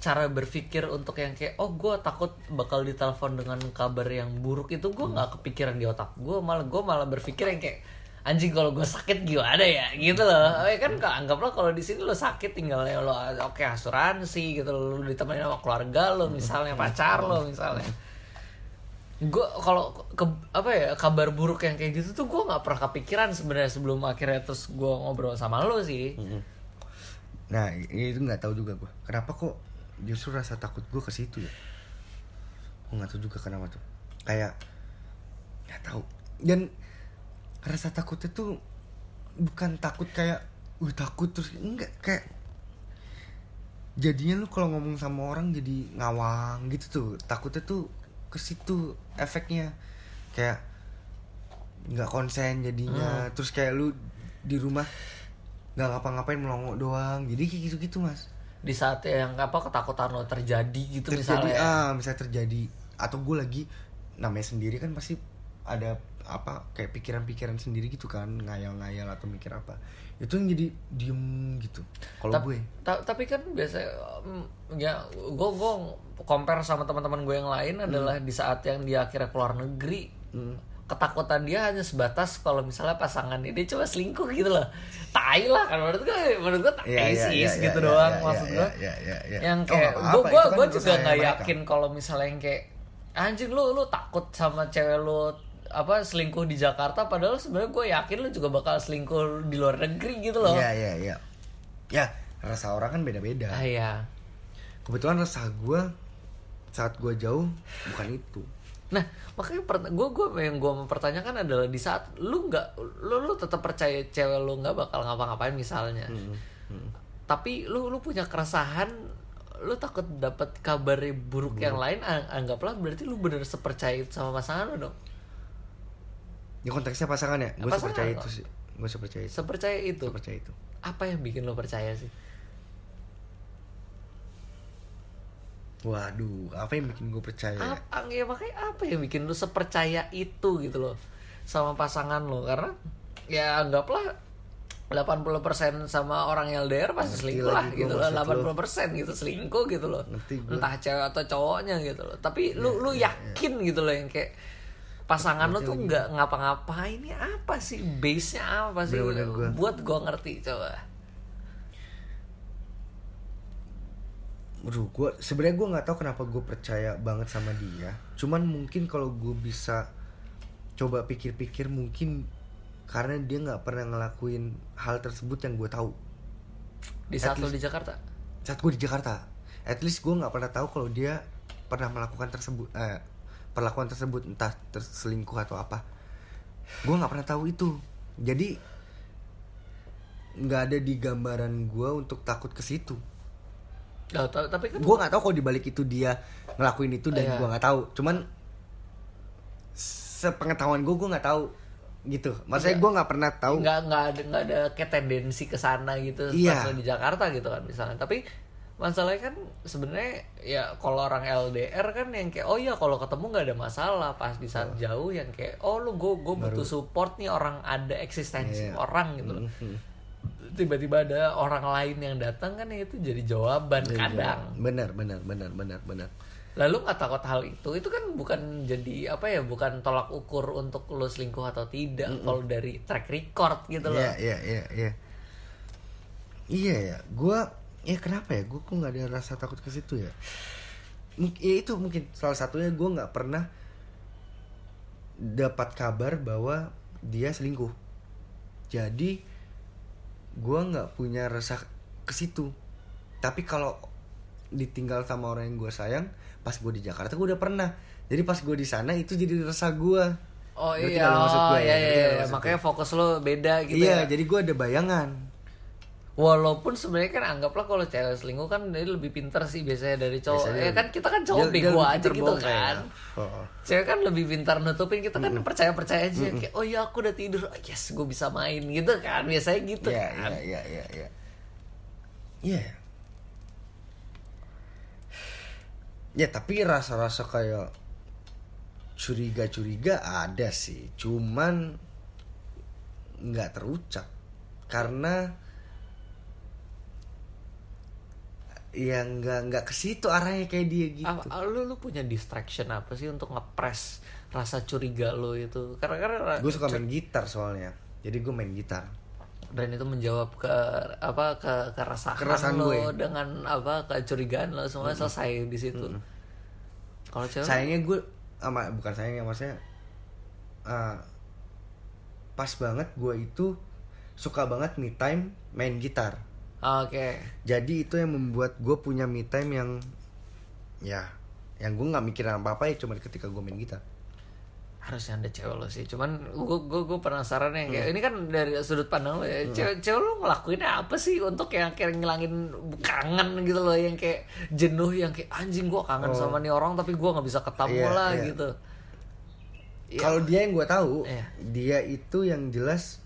cara berpikir untuk yang kayak oh gue takut bakal ditelepon dengan kabar yang buruk itu gue nggak kepikiran di otak. Gue malah gue malah berpikir yang kayak anjing kalau gue sakit gimana ya? Gitu loh. Ya kan anggaplah kalau di sini lo sakit tinggalnya lo oke asuransi gitu lo ditemenin sama keluarga lo misalnya pacar lo misalnya. Gue kalau ke apa ya kabar buruk yang kayak gitu tuh gue nggak pernah kepikiran sebenarnya sebelum akhirnya terus gue ngobrol sama lo sih. Nah itu nggak tahu juga gue Kenapa kok justru rasa takut gue ke situ ya. Gue nggak tahu juga kenapa tuh. Kayak nggak tahu. Dan rasa takutnya tuh Bukan takut kayak Wih takut. Terus Enggak kayak Jadinya lu kalau ngomong sama orang jadi ngawang gitu tuh. Takutnya tuh ke situ efeknya. Kayak nggak konsen jadinya. Terus kayak lu di rumah nggak ngapa-ngapain melongo doang. Jadi kayak gitu-gitu mas di saat yang apa ketakutan lo terjadi gitu terjadi misalnya ah misalnya terjadi. Atau gue lagi namanya sendiri kan pasti ada apa kayak pikiran-pikiran sendiri gitu kan ngayal-ngayal atau mikir apa. Itu yang jadi diem gitu kalau gue. ta- tapi kan biasa mm, ya gue gue compare sama teman-teman gue yang lain adalah di saat yang dia akhirnya keluar negeri ketakutan dia hanya sebatas kalau misalnya pasangan ini cuma selingkuh gitu loh. Tai lah kan menurut gue menurut gue tai Iya, iya, sih iya, gitu iya, doang iya, maksud iya, gue iya, iya, iya. yang Oh, kayak nggak gue gue kan juga nggak yakin kalau misalnya yang kayak anjing lu lu takut sama cewek lu apa selingkuh di Jakarta padahal sebenarnya gue yakin lu juga bakal selingkuh di luar negeri gitu loh. Iya iya iya. Ya rasa orang kan beda-beda. Ah, iya. Kebetulan rasa gue saat gue jauh bukan itu Nah, makanya gue gue yang gue mempertanyakan adalah di saat lu nggak lu lu tetap percaya cewek lu nggak bakal ngapa-ngapain misalnya, Hmm, tapi lu lu punya keresahan, lu takut dapat kabar buruk yang lain, an- anggaplah berarti lu bener sepercaya itu sama pasangan lu dong, ya konteksnya pasangan ya? Gue Pasangan percaya lo. itu sih. Gue percaya itu. Sepercaya itu. percaya itu. Apa yang bikin lu percaya sih? Waduh apa yang bikin gue percaya ya? Apa ya makanya apa yang bikin lu sepercaya itu gitu loh sama pasangan lo karena ya anggaplah 80% sama orang LDR pasti Ngerti selingkuh lah gitu loh. maksud 80% gitu selingkuh gitu loh. Ngerti entah cewek atau cowoknya gitu loh. Tapi lu lu yakin gitu loh yang kayak pasangan lu tuh nggak ngapa-ngapain ini apa sih? Base nya apa sih? Bener-bener gua. buat gua ngerti coba Aduh, gue sebenarnya gue nggak tahu kenapa gue percaya banget sama dia. Cuman mungkin kalau gue bisa coba pikir-pikir mungkin karena dia nggak pernah ngelakuin hal tersebut yang gue tahu. di At saat least- di Jakarta Saat gue di Jakarta, at least gue nggak pernah tahu kalau dia pernah melakukan tersebut, eh, perlakuan tersebut entah terselingkuh atau apa. Gue nggak pernah tahu itu. Jadi nggak ada di gambaran gue untuk takut ke situ. Nah, ta- tapi kan gue nggak tahu kalau dibalik itu dia ngelakuin itu dan Iya. gue nggak tahu cuman sepengetahuan gue gue nggak tahu gitu maksudnya Iya. gue nggak pernah tahu nggak nggak ada nggak ada kayak tendensi ke sana gitu Iya. pas di Jakarta gitu kan misalnya tapi masalahnya kan sebenarnya ya kalau orang LDR kan yang kayak oh ya kalau ketemu nggak ada masalah pas di saat jauh yang kayak oh lu gue gue butuh support nih orang ada eksistensi Iya. orang gitu loh Mhm. Tiba-tiba ada orang lain yang datang kan ya itu jadi jawaban Jadi, kadang. benar benar benar benar benar. Lalu nggak takut hal itu itu kan bukan jadi apa ya bukan tolak ukur untuk lo selingkuh atau tidak kalau dari track record gitu loh. Iya iya iya iya. Iya ya gue ya kenapa ya gue kok nggak ada rasa takut ke situ ya? Ya itu mungkin salah satunya gue nggak pernah dapat kabar bahwa dia selingkuh. Jadi gue nggak punya rasa ke situ tapi kalau ditinggal sama orang yang gue sayang pas gue di Jakarta gue udah pernah jadi pas gue di sana itu jadi rasa gue Oh Ngerti iya, nggak lu maksud oh, gue ya? iya, iya, iya. makanya fokus lo beda gitu iya ya. jadi gue ada bayangan Walaupun sebenarnya kan anggaplah kalau cewek selingkuh kan dia lebih pinter sih biasanya dari cowok. Biasanya ya kan kita kan cowok dia- dia bego lebih aja gitu kan. kayaknya. Oh. Cewek kan lebih pintar nutupin kita kan percaya-percaya aja kayak oh ya aku udah tidur. Oh, yes, gue bisa main gitu kan. Biasanya gitu Iya, kan. iya, iya, iya, iya. Iya. ya. Ya, tapi rasa-rasa kayak curiga-curiga ada sih. Cuman nggak terucap. Karena ya nggak nggak ke situ arahnya kayak dia gitu. Apa, lu lu punya distraction apa sih untuk ngepres rasa curiga lo itu? Karena karena Gue suka main gitar soalnya. Jadi gue main gitar. dan itu menjawab ke apa ke keresahan, Keresahan lo gue. dengan apa kecurigaan lo semuanya selesai di situ. Kalau cewek sayangnya gue sama bukan sayangnya maksudnya uh, pas banget gue itu suka banget me time main gitar Oke. jadi itu yang membuat gue punya me time yang ya yang gue nggak mikirin apa apa ya cuma ketika gue main gitar Harusnya ada cewek lo sih. Cuman gue gue gue penasaran ya Hmm. kayak ini kan dari sudut pandang lo ya. Cewek cewek lo ngelakuin apa sih untuk yang kayak ngilangin kangen gitu loh yang kayak jenuh yang kayak anjing gue kangen Oh. sama nih orang tapi gue nggak bisa ketemu Iya, lah iya. gitu. Ya, kalau dia yang gue tahu Iya. dia itu yang jelas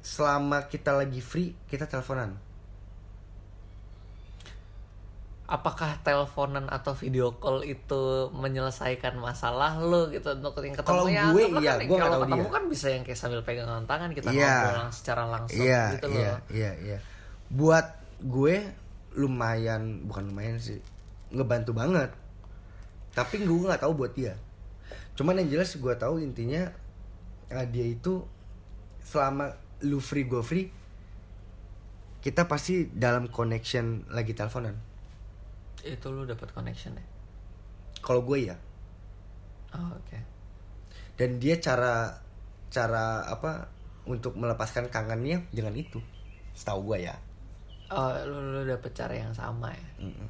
selama kita lagi free kita teleponan apakah teleponan atau video call itu menyelesaikan masalah lo gitu? Untuk yang ketemu Kalau ya, gue, iya, kan gue kalau ketemu dia. kan bisa yang kayak sambil pegangan tangan kita Iya. ngobrol secara langsung iya gitu iya loh. iya iya. Buat gue lumayan bukan lumayan sih ngebantu banget. Tapi gue nggak tahu buat dia. Cuman yang jelas gue tahu intinya eh, dia itu selama lu free gue free kita pasti dalam connection lagi teleponan itu lo dapat connection ya? Kalau gue ya. Oh, oke. Dan dia cara cara apa untuk melepaskan kangennya dengan itu. Setahu gue ya. Oh lo lo dapet cara yang sama ya? Mm-mm.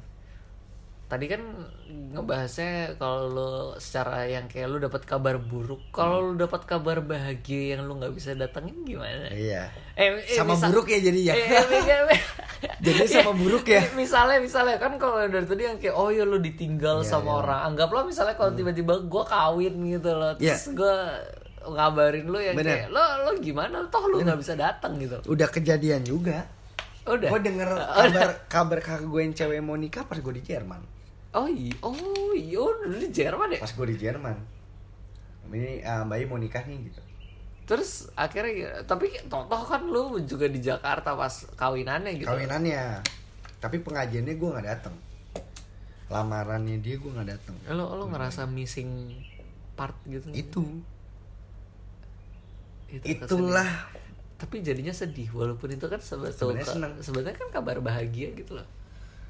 Tadi kan ngebahasnya kalau lo secara yang kayak lo dapat kabar buruk kalau lo dapat kabar bahagia yang lo nggak bisa datengin gimana iya eh, eh, sama misal- buruk ya jadinya Eh, eh, eh, eh. Jadi sama buruk ya? Misalnya, misalnya kan kalau dari tadi yang kayak oh ya lu ditinggal Iya, sama. Hmm. orang. Anggaplah misalnya kalau tiba-tiba gue kawin gitu loh, Iya. terus gue ngabarin lu yang Bener. kayak lo lo gimana? Toh lu nggak bisa datang gitu. udah kejadian juga Udah. gue denger kabar kabar kakak gue yang cewek mau nikah pas gue di Jerman Oh iya, oh iya, udah di Jerman ya. pas gue di Jerman. Ini uh, mbak mau nikah nih gitu. Terus akhirnya tapi toh toh kan lu juga di Jakarta pas kawinannya gitu. Kawinannya. Tapi pengajiannya gue nggak datang lamarannya dia gue nggak datang lo lo ngerasa missing part gitu? Itu. Itu itulah. tapi jadinya sedih walaupun itu kan sebetulnya sebenarnya kan kabar bahagia gitu loh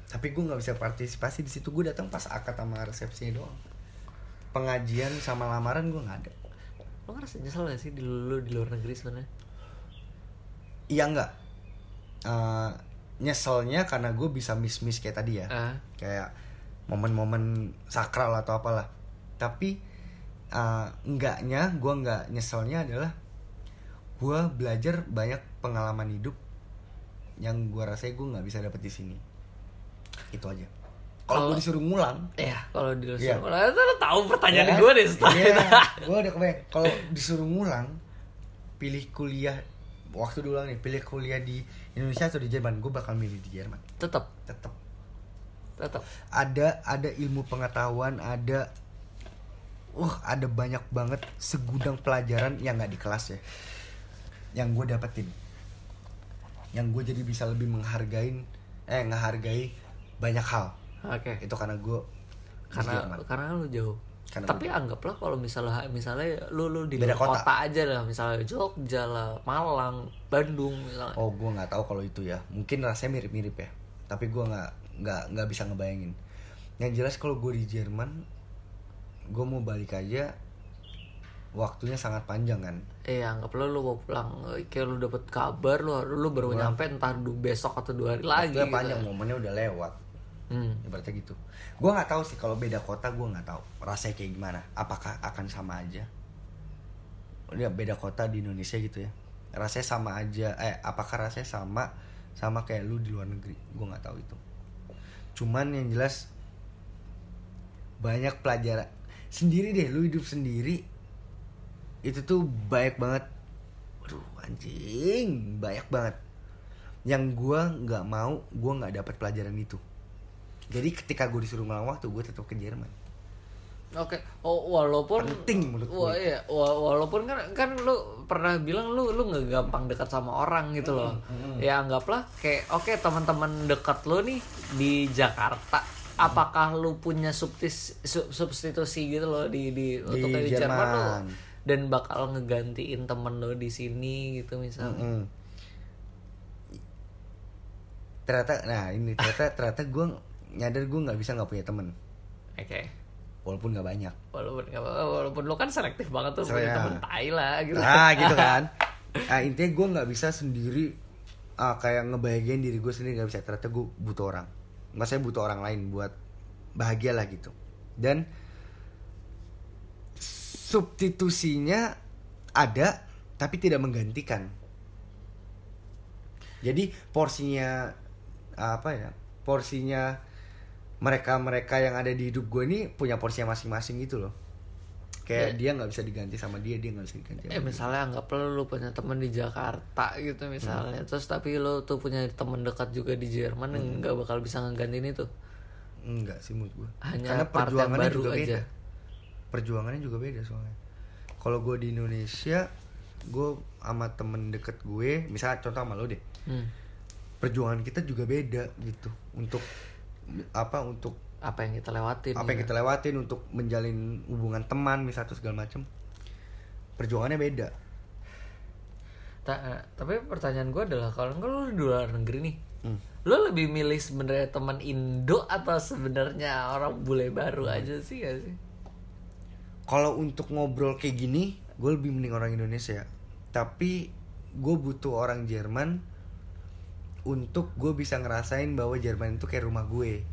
tapi gue nggak bisa partisipasi di situ. Gue datang pas akad sama resepsinya doang. Pengajian sama lamaran gue nggak ada. Lo ngerasa nyesel gak sih di lu di luar negeri sebenarnya? Iya nggak. Eh, nyeselnya karena gue bisa miss miss kayak tadi ya. Ah. Kayak momen-momen sakral atau apalah. Tapi uh, enggaknya gue nggak nyeselnya adalah gue belajar banyak pengalaman hidup yang gue rasa gue nggak bisa dapet di sini itu aja. Kalau gue disuruh ngulang. Ya kalau di luar Iya. kalau itu lo tahu pertanyaan ya kan? gue deh setelah Iya, itu. gue udah kebayang. Kalau disuruh ngulang pilih kuliah waktu diulang nih pilih kuliah di Indonesia atau di Jerman gue bakal milih di Jerman. Tetap tetap tetap ada ada ilmu pengetahuan ada uh ada banyak banget segudang pelajaran yang nggak di kelas ya yang gue dapetin. Yang gue jadi bisa lebih menghargain eh ngehargai banyak hal. Oke. Itu karena gue karena karena lu jauh. Karena tapi anggaplah kalau misalnya misalnya lu lu di Beda kota. kota. aja lah. Misalnya Jogja lah Malang Bandung misalnya. Oh gue nggak tahu kalau itu ya. Mungkin rasanya mirip-mirip ya. Tapi gue nggak nggak nggak bisa ngebayangin. Yang jelas kalau gue di Jerman gue mau balik aja waktunya sangat panjang kan. Eh anggaplah lu mau pulang kayak lu dapet kabar lu lu baru nyampe entah du besok atau dua hari lagi Waktunya gitu. panjang momennya udah lewat hmm. ibaratnya gitu. Gue nggak tahu sih kalau beda kota gue nggak tahu rasanya kayak gimana. Apakah akan sama aja? Udah beda kota di Indonesia gitu ya. Rasanya sama aja. Eh apakah rasanya sama sama kayak lu di luar negeri? Gue nggak tahu itu. Cuman yang jelas banyak pelajaran sendiri deh lu hidup sendiri itu tuh banyak banget. Aduh anjing banyak banget. Yang gua nggak mau gua nggak dapat pelajaran itu jadi ketika gue disuruh ngulang waktu gue tetap ke Jerman Oke, oh walaupun Penting menurut gue. iya, wa- walaupun kan kan lu pernah bilang lu lu nggak gampang dekat sama orang gitu loh. Ya anggaplah kayak oke teman-teman dekat lu nih di Jakarta. Apakah lu punya subtis, sub- substitusi gitu loh di di, untuk di Jerman lu Jerman. dan bakal ngegantiin temen lo di sini gitu misalnya. Mm-mm. ternyata nah ini ternyata ternyata gue nyadar gue nggak bisa nggak punya temen. Oke. walaupun nggak banyak. Walaupun walaupun lu kan selektif banget tuh punya temen tai lah gitu. ah gitu kan. Nah, intinya gue nggak bisa sendiri ah, kayak ngebahagiain diri gue sendiri nggak bisa. Ternyata gue butuh orang. Maksudnya butuh orang lain buat bahagia lah gitu. Dan substitusinya ada tapi tidak menggantikan. Jadi porsinya apa ya porsinya mereka-mereka yang ada di hidup gue ini punya porsinya masing-masing gitu loh. Kayak dia nggak bisa diganti sama dia dia nggak bisa diganti sama Eh dia. misalnya anggaplah lu punya temen di Jakarta gitu misalnya Terus tapi lu tuh punya temen dekat juga di Jerman yang nggak bakal bisa ngegantiin itu? Enggak sih menurut gue Hanya karena perjuangannya baru juga aja. beda perjuangannya juga beda soalnya. Kalau gue di Indonesia gue sama temen deket gue misalnya contoh sama lo deh. Hmm. perjuangan kita juga beda gitu. Untuk apa untuk Apa yang kita lewatin apa yang gitu. kita lewatin untuk menjalin hubungan teman misalnya atau segala macem perjuangannya beda Ta- eh, Tapi pertanyaan gue adalah Kalau enggak lu di luar negeri nih Hmm. Lu lebih milih sebenarnya teman Indo Atau sebenarnya orang bule baru Hmm. aja sih gak sih? kalau untuk ngobrol kayak gini gue lebih mending orang Indonesia tapi gue butuh orang Jerman untuk gue bisa ngerasain bahwa Jerman itu kayak rumah gue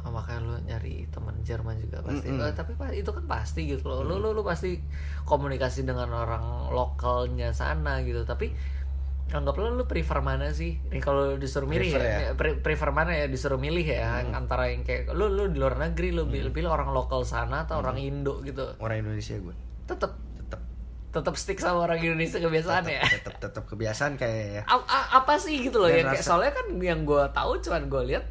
Oh, makanya lu nyari teman Jerman juga pasti. Mm-mm. Eh, tapi pa- itu kan pasti gitu loh. Lu, lu lu pasti komunikasi dengan orang lokalnya sana gitu. Tapi anggaplah lu prefer mana sih? Nih kalau disuruh milih Prefer ya, ya? pre- prefer mana ya disuruh milih ya antara yang kayak lu lu di luar negeri lu pilih, pilih orang lokal sana atau orang Indo gitu. orang Indonesia gue Tetap tetap stick sama orang Indonesia kebiasaan ya. tetap tetap kebiasaan kayak ya A- a- apa sih gitu loh Dan yang kayak rasa- soalnya kan yang gue tahu cuman gue lihat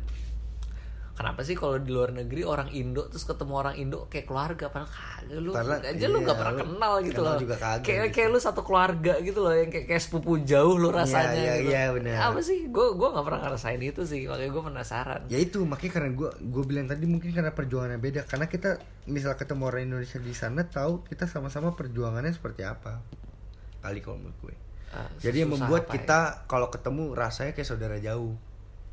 kenapa sih kalau di luar negeri orang Indo terus ketemu orang Indo kayak keluarga padahal kagak lu Padahal, aja lu iya, gak pernah lu kenal gitu kenal loh juga kagak kayak gitu. kayak lu satu keluarga gitu loh yang kayak, kayak sepupu jauh lu rasanya iya, gitu. iya, benar. apa sih gue gue nggak pernah ngerasain itu sih makanya gue penasaran ya itu makanya karena gue gue bilang tadi mungkin karena perjuangannya beda karena kita misal ketemu orang Indonesia di sana tahu kita sama-sama perjuangannya seperti apa kali kalau menurut gue Ah, jadi yang membuat apa ya? kita kalau ketemu rasanya kayak saudara jauh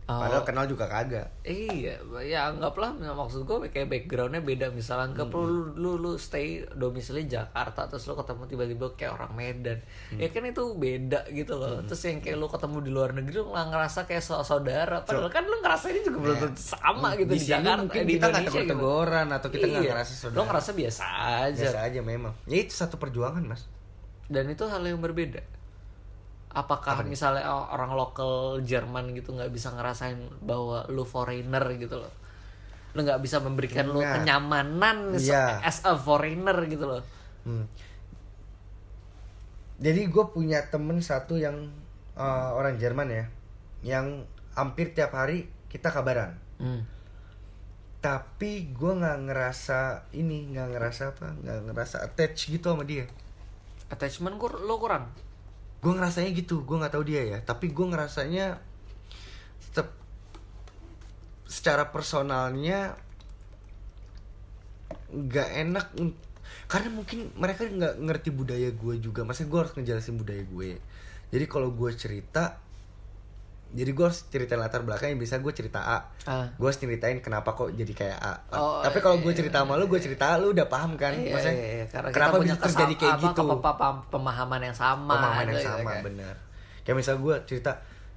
Oh. padahal kenal juga kagak. Iya, ya anggaplah maksud gue kayak backgroundnya beda. Misalnya anggap lu, lu lu stay domisili Jakarta terus lu ketemu tiba-tiba kayak orang Medan, ya kan itu beda gitu loh. Terus yang kayak lu ketemu di luar negeri lu nggak ngerasa kayak so- saudara, padahal kan lu ngerasa ini juga belum tentu sama gitu di, sini Jakarta, mungkin di kita nggak gitu. tegur-teguran atau kita nggak Iya. ngerasa saudara. Lu ngerasa biasa aja. biasa aja memang. Ya itu satu perjuangan mas. Dan itu hal yang berbeda. Apakah misalnya orang lokal Jerman gitu nggak bisa ngerasain bahwa lu foreigner gitu loh? Lu nggak bisa memberikan lu Nggak. kenyamanan Iya. as a foreigner gitu loh. Hmm. Jadi gue punya temen satu yang uh, orang Jerman ya, yang hampir tiap hari kita kabaran. Hmm. Tapi gue nggak ngerasa ini, nggak ngerasa apa, nggak ngerasa attach gitu sama dia. Attachment kur lo kurang. Gue ngerasanya gitu, gue nggak tahu dia ya. Tapi gue ngerasanya tetap secara personalnya nggak enak karena mungkin mereka nggak ngerti budaya gue juga maksudnya gue harus ngejelasin budaya gue jadi kalau gue cerita jadi gue harus ceritain latar belakangnya bisa gue cerita A Ah. gue harus ceritain kenapa kok jadi kayak A Oh, tapi kalau gue iya, cerita sama lu gue cerita A, lu udah paham kan Iya, maksudnya iya, iya. Karena kenapa bisa terjadi kayak apa, gitu pemahaman yang sama. pemahaman yang gitu, sama kayak. bener kayak misal gue cerita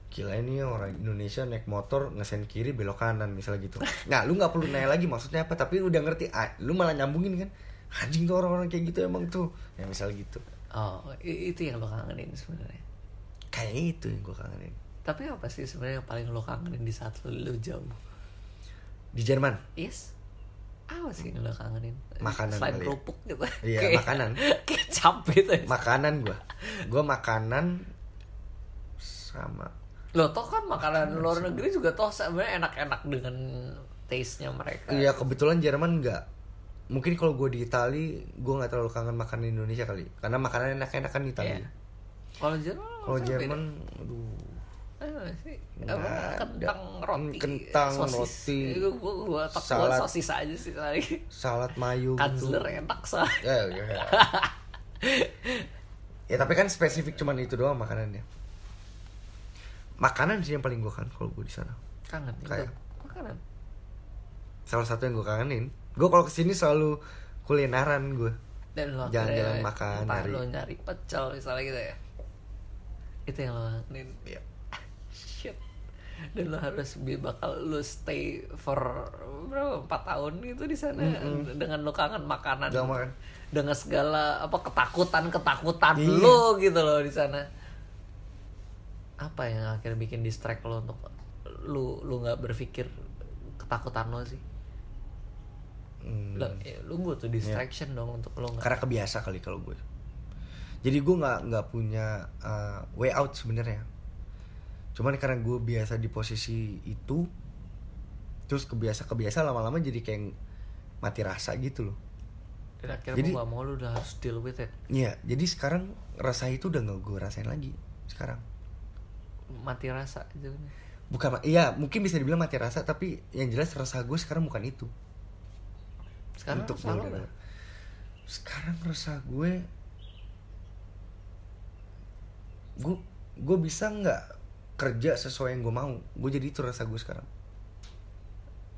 gila ini orang Indonesia naik motor ngesen kiri belok kanan misalnya gitu nah lu nggak perlu nanya lagi maksudnya apa tapi lu udah ngerti ah, lu malah nyambungin kan anjing tuh orang-orang kayak gitu emang tuh ya misal gitu Oh, itu yang lo kangenin sebenarnya. kayaknya itu yang gue kangenin Tapi apa sih sebenarnya yang paling lo kangenin di saat lo, lo jauh? di Jerman Yes. Apa sih yang lo kangenin? Makanan Selain ya. kerupuk gitu. Iya, Kayak- makanan. Kecap gitu. makanan gue gue makanan sama Lo toh kan makanan luar negeri juga toh sebenarnya enak-enak dengan taste-nya mereka. Iya kebetulan Jerman nggak mungkin kalau gue di Itali gue nggak terlalu kangen makanan Indonesia kali karena makanan enak-enak kan di Itali Iya. Kalau Jerman kalau Jerman aduh Eh, sih. Ada. kentang roti Kentang, sosis. roti, tak gua salad. sosis aja sih lagi salad mayo Kanzler gitu enak sah ya, ya, ya. ya tapi kan spesifik cuman itu doang makanannya makanan sih yang paling gue kangen kalau gue di sana kangen itu Kayak- makanan salah satu yang gue kangenin gue kalau ke sini selalu kulineran gue dan lo Jalan-jalan makan, nyari. lo nyari pecel misalnya gitu ya itu yang lo kangenin Iya. Shit. Dan lo harus bakal lo stay for berapa? Empat tahun gitu di sana. Dengan lo kangen makanan. Jangan dengan segala apa ketakutan ketakutan Iya. lo gitu loh di sana. Apa yang akhirnya bikin distract lo untuk lu lu nggak berpikir ketakutan lo sih? Hmm. lo ya, lu butuh distraction dong untuk lo nggak. Karena kebiasa kali kalau gue. Jadi gue nggak nggak punya uh, way out sebenarnya cuman karena gue biasa di posisi itu terus kebiasa kebiasa lama-lama jadi kayak mati rasa gitu loh. Dan akhirnya Jadi- nggak mau lu udah harus deal with it. Iya jadi sekarang rasa itu udah nggak gue rasain lagi sekarang. Mati rasa gitu bukan ma- iya mungkin bisa dibilang mati rasa tapi yang jelas rasa gue sekarang bukan itu. Sekarang untuk rasa gue sekarang rasa gue gue gue bisa nggak kerja sesuai yang gue mau. Gue jadi itu rasa gue sekarang.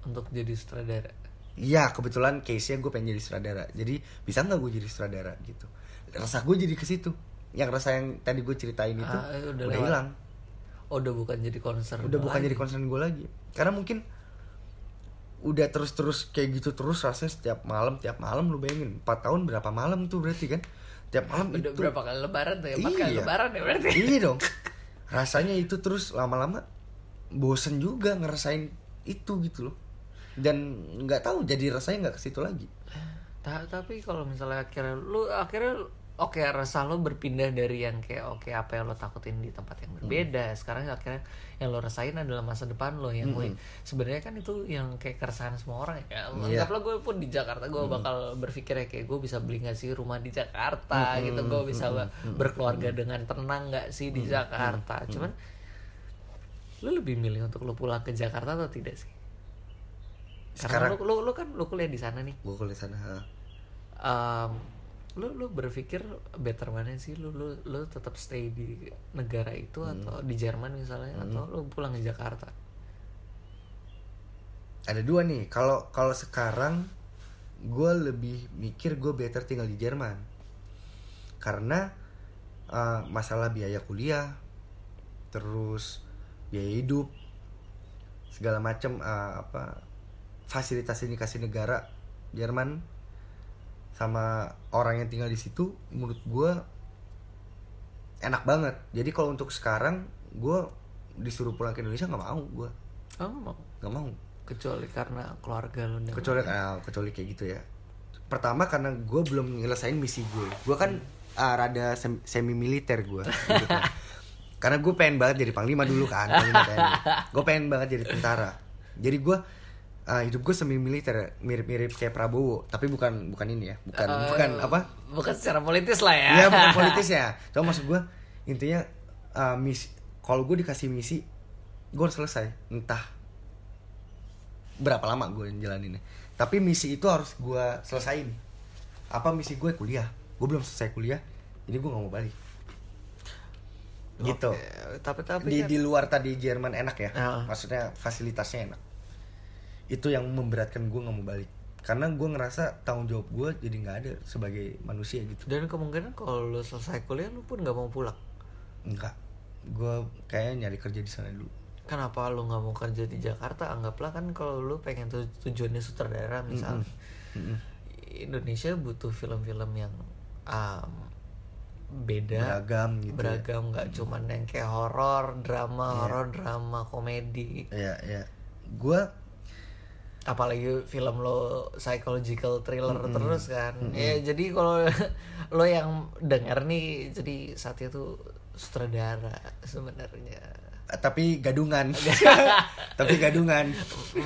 Untuk jadi sutradara? Iya kebetulan case nya gue pengen jadi sutradara. Jadi bisa nggak gue jadi sutradara gitu? Rasa gue jadi ke situ. Yang rasa yang tadi gue ceritain itu Ah, udah udah hilang. Oh, udah bukan jadi concern udah bukan lagi. jadi concern gue lagi. Karena mungkin udah terus-terus kayak gitu terus rasanya setiap malam tiap malam lu bayangin 4 tahun berapa malam tuh berarti kan? Tiap malam udah itu berapa kali lebaran tuh ya? Empat kali Iya. lebaran ya berarti? Iya dong rasanya itu terus lama-lama bosen juga ngerasain itu gitu loh. Dan nggak tahu jadi rasanya nggak ke situ lagi. Ta- tapi kalau misalnya akhirnya lu akhirnya oke resah lo berpindah dari yang kayak oke apa yang lo takutin di tempat yang berbeda sekarang akhirnya yang lo rasain adalah masa depan lo yang wih, sebenarnya kan itu yang kayak keresahan semua orang ya. Iya. anggaplah gue pun di Jakarta gue bakal berpikir ya kayak gue bisa beli nggak sih rumah di Jakarta gitu gue bisa ba- berkeluarga dengan tenang nggak sih di Jakarta? cuman lo lebih milih untuk lo pulang ke Jakarta atau tidak sih? Karena Sekarang- lo, lo, lo kan lo kuliah di sana nih. Gue kuliah sana ha. um, lu lu berpikir better mana sih? Lu lu lu tetap stay di negara itu atau di Jerman misalnya atau lu pulang ke Jakarta? Ada dua nih. Kalau kalau sekarang gue lebih mikir gue better tinggal di Jerman. Karena uh, masalah biaya kuliah terus biaya hidup segala macam uh, apa fasilitas yang dikasih negara Jerman sama orang yang tinggal di situ menurut gue enak banget. Jadi kalau untuk sekarang gue disuruh pulang ke Indonesia nggak mau gue oh nggak mau? Nggak mau. Kecuali karena keluarga lu kecuali ah, kecuali kayak gitu ya. Pertama karena gue belum nyelesain misi gue gue kan ah, rada semi militer gue gitu karena gue pengen banget jadi panglima dulu kan panglima gue pengen banget jadi tentara. Jadi gue ah, hidup gue semi militer mirip-mirip kayak Prabowo tapi bukan bukan ini ya bukan Eh, bukan apa? bukan secara politis lah ya. Iya bukan politis ya. Cuma maksud gue intinya ah, misi kalau gue dikasih misi gue harus selesai. Entah berapa lama gue yang jalaninnya. Tapi misi itu harus gue selesain. Apa misi gue kuliah. Gue belum selesai kuliah jadi gue nggak mau balik. Gitu. Oke, tapi tapi di kan- di luar tadi Jerman enak ya. Ah. maksudnya fasilitasnya enak itu yang memberatkan gue nggak mau balik. Karena gue ngerasa tanggung jawab gue jadi nggak ada sebagai manusia gitu. Dan kemungkinan kalau lu selesai kuliah lu pun nggak mau pulang? Enggak gue kayaknya nyari kerja di sana dulu. Kenapa lu nggak mau kerja di Jakarta? Anggaplah kan kalau lu pengen tu- tujuannya sutradara misalnya Mm-mm. Indonesia butuh film-film yang um, beda beragam gitu ya. beragam nggak cuman yang kayak horor drama horor drama komedi. Ya ya gue apalagi film lo psychological thriller terus kan. Ya jadi kalau lo yang dengar nih jadi Satya tuh sutradara sebenarnya. Tapi gadungan. Tapi gadungan.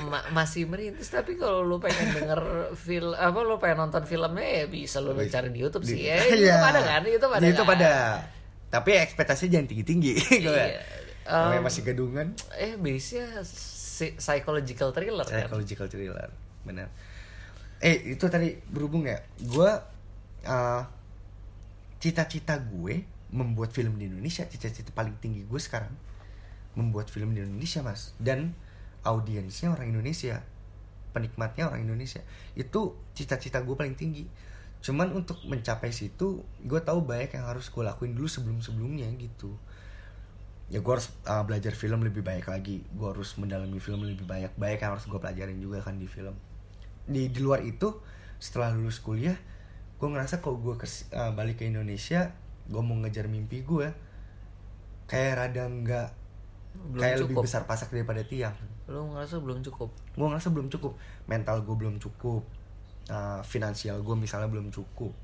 Ma- masih merintis tapi kalau lu pengen denger film apa lu pengen nonton filmnya ya bisa lu cari di YouTube sih ya. Itu Iya. pada kan? Itu pada Di YouTube kan? ada. Tapi ekspektasinya jangan tinggi tinggi Iya. namanya Um, masih gadungan. eh base-nya si- psychological thriller kan? Psychological thriller benar eh itu tadi berhubung ya gue uh, cita-cita gue membuat film di Indonesia cita-cita paling tinggi gue sekarang membuat film di Indonesia mas. Dan audiensnya orang Indonesia penikmatnya orang Indonesia itu cita-cita gue paling tinggi. Cuman untuk mencapai situ gue tahu banyak yang harus gue lakuin dulu sebelum sebelumnya gitu ya gue harus uh, belajar film lebih baik lagi. Gue harus mendalami film lebih banyak. Banyak yang harus gue pelajarin juga kan di film. Di di luar itu setelah lulus kuliah gue ngerasa kalau gue kes- uh, balik ke Indonesia gue mau ngejar mimpi gue kayak rada nggak kayak lebih cukup. besar pasak daripada tiang. Lu ngerasa belum cukup? Gue ngerasa belum cukup. Mental gue belum cukup. Uh, finansial gue misalnya belum cukup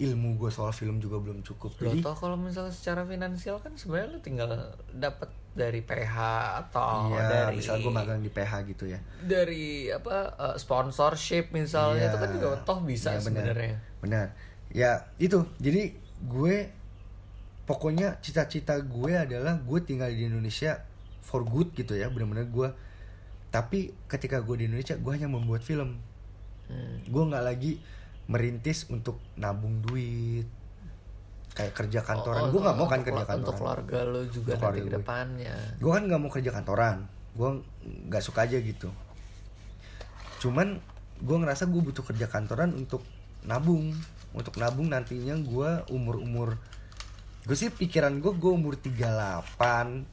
ilmu gue soal film juga belum cukup. Lo jadi tau kalau misalnya secara finansial kan sebenarnya lu tinggal dapat dari PH atau iya dari misal gue magang di PH gitu ya. dari apa uh, sponsorship misalnya Iya. itu kan juga toh bisa Iya, benar. sebenarnya. Benar. Ya itu. Jadi gue pokoknya cita-cita gue adalah gue tinggal di Indonesia for good gitu ya benar-benar gue. Tapi ketika gue di Indonesia gue hanya membuat film. Hmm. gue nggak lagi merintis untuk nabung duit. Kayak kerja kantoran Oh, gue nggak mau kan kerja kelu- Untuk kantoran. keluarga lo juga Untuk nanti keluarga ke gue. depannya. gue kan nggak mau kerja kantoran. Gue nggak suka aja gitu. Cuman gue ngerasa gue butuh kerja kantoran untuk nabung. Untuk nabung nantinya gue umur umur gue sih pikiran gue gue umur 38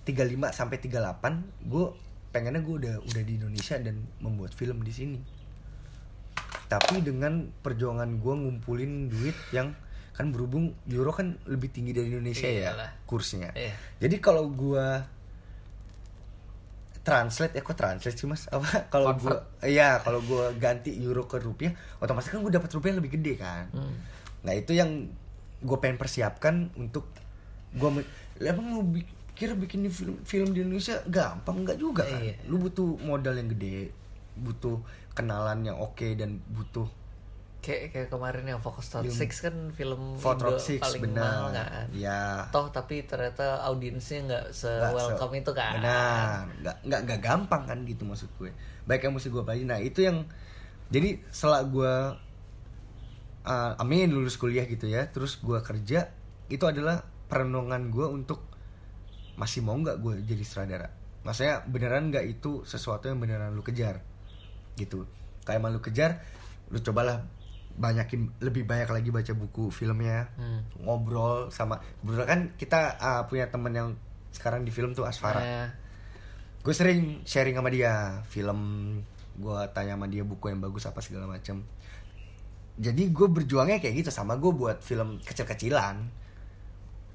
35 sampai 38 gue pengennya gue udah udah di Indonesia dan membuat film di sini tapi dengan perjuangan gue ngumpulin duit yang kan berhubung euro kan lebih tinggi dari Indonesia Iyalah. ya kursnya Iya. jadi kalau gua translate ya kok translate sih mas apa kalau gua iya kalau gua ganti euro ke rupiah otomatis kan gua dapat rupiah lebih gede kan Hmm. nah itu yang gue pengen persiapkan untuk gue emang lu pikir bikin film film di Indonesia gampang nggak juga kan Iya. lu butuh modal yang gede butuh kenalan yang oke dan butuh kayak kayak kemarin yang Focus Road Film. 6 kan film Indo Six paling benar. mahal kan? Ya toh tapi ternyata audiensnya nggak se welcome itu kan? benar. Nggak nggak nggak gampang kan gitu maksud gue. Baik yang mesti gue pelajari. Nah itu yang jadi setelah gue uh, amin lulus kuliah gitu ya terus gue kerja itu adalah perenungan gue untuk masih mau nggak gue jadi sutradara? Maksudnya beneran nggak itu sesuatu yang beneran lu kejar gitu. Kayak emang lu kejar lu cobalah banyakin lebih banyak lagi baca buku filmnya. Hmm. ngobrol sama kebetulan kan kita uh, punya temen yang sekarang di film tuh Asfara. Nah, gue sering sharing sama dia film gue tanya sama dia buku yang bagus apa segala macam jadi gue berjuangnya kayak gitu sama gue buat film kecil-kecilan.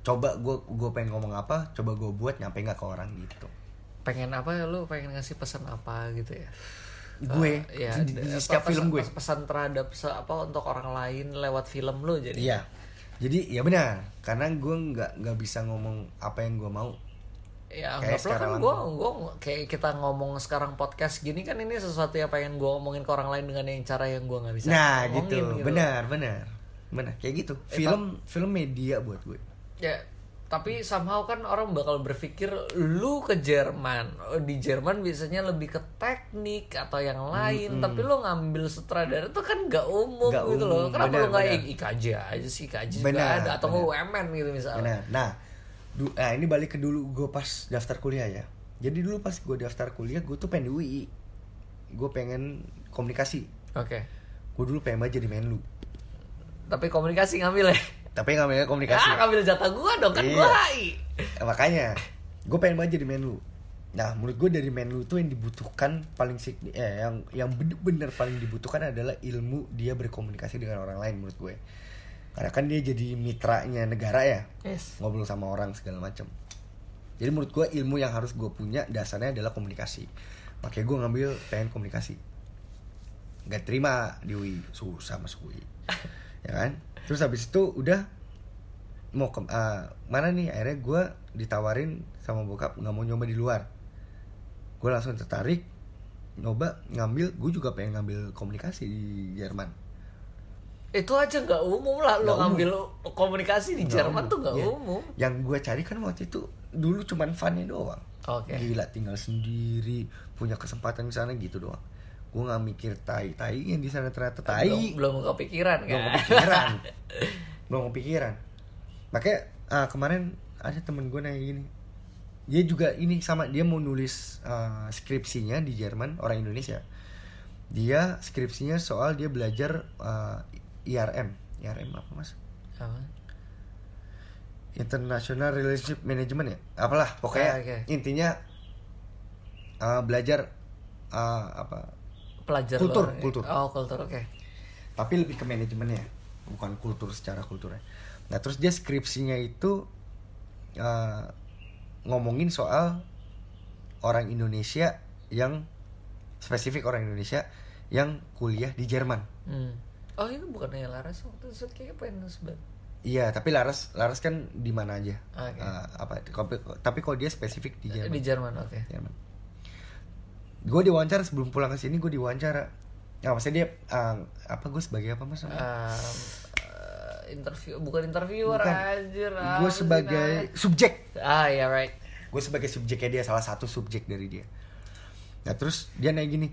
Coba gue gue pengen ngomong apa coba gue buat nyampe nggak ke orang gitu. Pengen apa ya lu pengen ngasih pesan apa gitu ya gue Eh, ya di, di setiap pesan- film gue. pesan terhadap se- apa untuk orang lain lewat film lu jadi? Iya. Jadi ya benar. Karena gue nggak nggak bisa ngomong apa yang gue mau. Ya anggaplah kan gue gue kayak kita ngomong sekarang podcast gini kan ini sesuatu yang pengen gue omongin ke orang lain dengan yang cara yang gue nggak bisa nah ngomongin gitu. Benar benar. Benar. Kayak gitu. Eh, film film media buat gue. Ya tapi somehow kan orang bakal berpikir lu ke Jerman Oh, di Jerman biasanya lebih ke teknik atau yang lain tapi lu ngambil sutradara itu kan nggak umum Nggak gitu umum, loh kenapa benar, lu nggak. IKJ aja sih IKJ juga Benar, ada atau benar. UMN gitu misalnya Benar. Nah, du- nah ini balik ke dulu gue pas daftar kuliah ya. Jadi dulu pas gue daftar kuliah gue tuh pengen di UI. Gue pengen komunikasi. oke Gue dulu pengen banget jadi menlu. tapi komunikasi ngambil ya Tapi ngambil komunikasi. ah ngambil jatah gua dong kan Iya. gua HI Eh, makanya gue pengen banget jadi menlu. Nah, menurut gue dari menlu tuh yang dibutuhkan paling signi- eh, yang yang bener-bener paling dibutuhkan adalah ilmu dia berkomunikasi dengan orang lain menurut gue. Karena kan dia jadi mitranya negara ya. yes ngobrol sama orang segala macam. Jadi menurut gue ilmu yang harus gue punya dasarnya adalah komunikasi. Makanya gue ngambil pengen komunikasi. Gak terima di UI susah masuk UI, ya kan? Terus habis itu udah mau ke ah, mana nih? Akhirnya gue ditawarin sama bokap nggak mau nyoba di luar. Gue langsung tertarik nyoba ngambil. Gue juga pengen ngambil komunikasi di Jerman. itu aja nggak umum lah lo ngambil komunikasi di Nggak Jerman umum, tuh nggak iya. umum Yang gue cari kan waktu itu dulu cuman funnya doang. oke Gila tinggal sendiri, punya kesempatan di sana gitu doang. Gue nggak mikir tai tai yang di sana ternyata tai. belum belum kepikiran Belum kan kepikiran. Belum kepikiran. Makanya ah, kemarin ada temen gue nanya gini. Dia juga ini sama dia mau nulis ah, skripsinya di Jerman orang Indonesia. Dia skripsinya soal dia belajar ah, IRM. IRM apa mas? Apa? International Relationship Management ya apalah pokoknya Ah, oke. intinya uh, belajar uh, apa pelajar Kultur, luar- kultur. oh kultur oke. Tapi lebih ke manajemennya bukan kultur secara kulturnya. Nah terus dia skripsinya itu uh, ngomongin soal orang Indonesia yang spesifik orang Indonesia yang kuliah di Jerman. Hmm. oh itu bukannya Laras waktu itu kayak pengen sebat iya tapi Laras Laras kan di mana aja. Oke. Uh, apa tapi, tapi kalau dia spesifik di Jerman. Di Jerman oke. Jerman. Gue diwawancara sebelum pulang ke sini gue diwawancara. Ya maksudnya dia uh, apa gue sebagai apa mas? Um, uh, interview bukan interviewer Bukan. anjir gue sebagai namanya? subjek. ah ya right Gue sebagai subjeknya dia salah satu subjek dari dia. Nah terus dia nanya gini,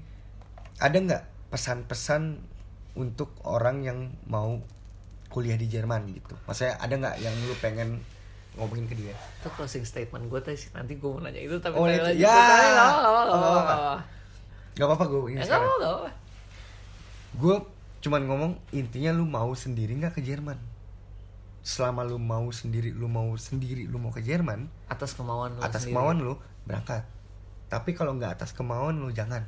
ada nggak pesan-pesan untuk orang yang mau kuliah di Jerman gitu? Maksudnya ada nggak yang lu pengen ngomongin ke dia? itu closing statement gue tadi nanti gue mau nanya itu tapi Oh, itu- lanjut. ya. Apa-apa, Oh, apa-apa, apa. nggak apa-apa. Gak apa-apa gue ini nggak sekarang. apa-apa, gue cuman ngomong intinya lu mau sendiri nggak ke Jerman selama lu mau sendiri lu mau sendiri lu mau ke Jerman atas kemauan lu atas sendiri. kemauan lu berangkat tapi kalau nggak atas kemauan lu jangan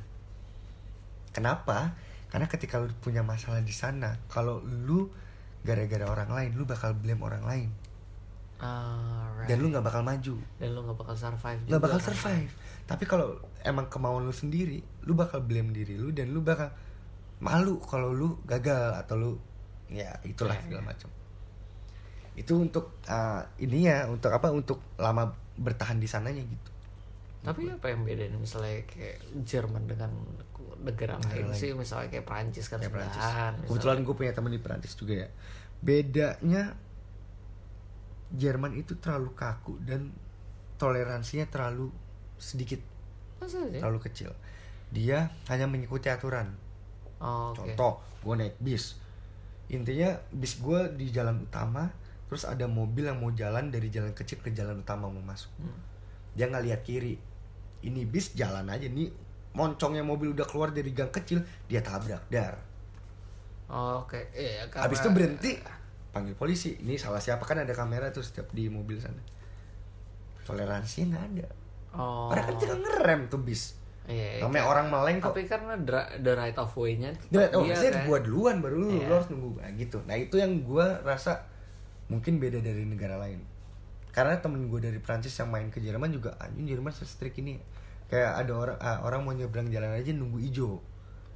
kenapa karena ketika lu punya masalah di sana kalau lu gara-gara orang lain lu bakal blame orang lain Alright. dan lu nggak bakal maju dan lu nggak bakal survive nggak bakal kan. survive tapi kalau emang kemauan lu sendiri lu bakal blame diri lu dan lu bakal malu kalau lu gagal atau lu ya itulah Iya, segala iya. macam itu untuk uh, ini ya untuk apa untuk lama bertahan di sananya gitu Tapi apa yang beda nih misalnya kayak Jerman dengan negara lain sih misalnya kayak Prancis kan kayak Prancis misalnya. kebetulan gue punya temen di Prancis juga ya bedanya Jerman itu terlalu kaku dan toleransinya terlalu sedikit Masa sih? terlalu kecil dia hanya mengikuti aturan Oh, oke. Contoh, gue naik bis. Intinya bis gue di jalan utama, terus ada mobil yang mau jalan dari jalan kecil ke jalan utama mau masuk. Hmm. Dia nggak lihat kiri. Ini bis jalan aja nih. Moncongnya mobil udah keluar dari gang kecil, dia tabrak dar. Oh, oke. Iya, karena- Habis itu berhenti, panggil polisi. Ini salah siapa kan ada kamera tuh setiap di mobil sana. Toleransi nggak ada. Oh. Orang kan tinggal ngerem tuh bis. Iya, iya, Namanya kayak- orang meleng kok. Tapi karena dra- the right of way-nya saya kan. gua duluan baru lu, Iya. lu harus nunggu nah, gitu. Nah, itu yang gua rasa mungkin beda dari negara lain. Karena temen gue dari Prancis yang main ke Jerman juga anjing Jerman se-strict ini. Kayak ada orang ah, orang mau nyebrang jalan aja nunggu ijo.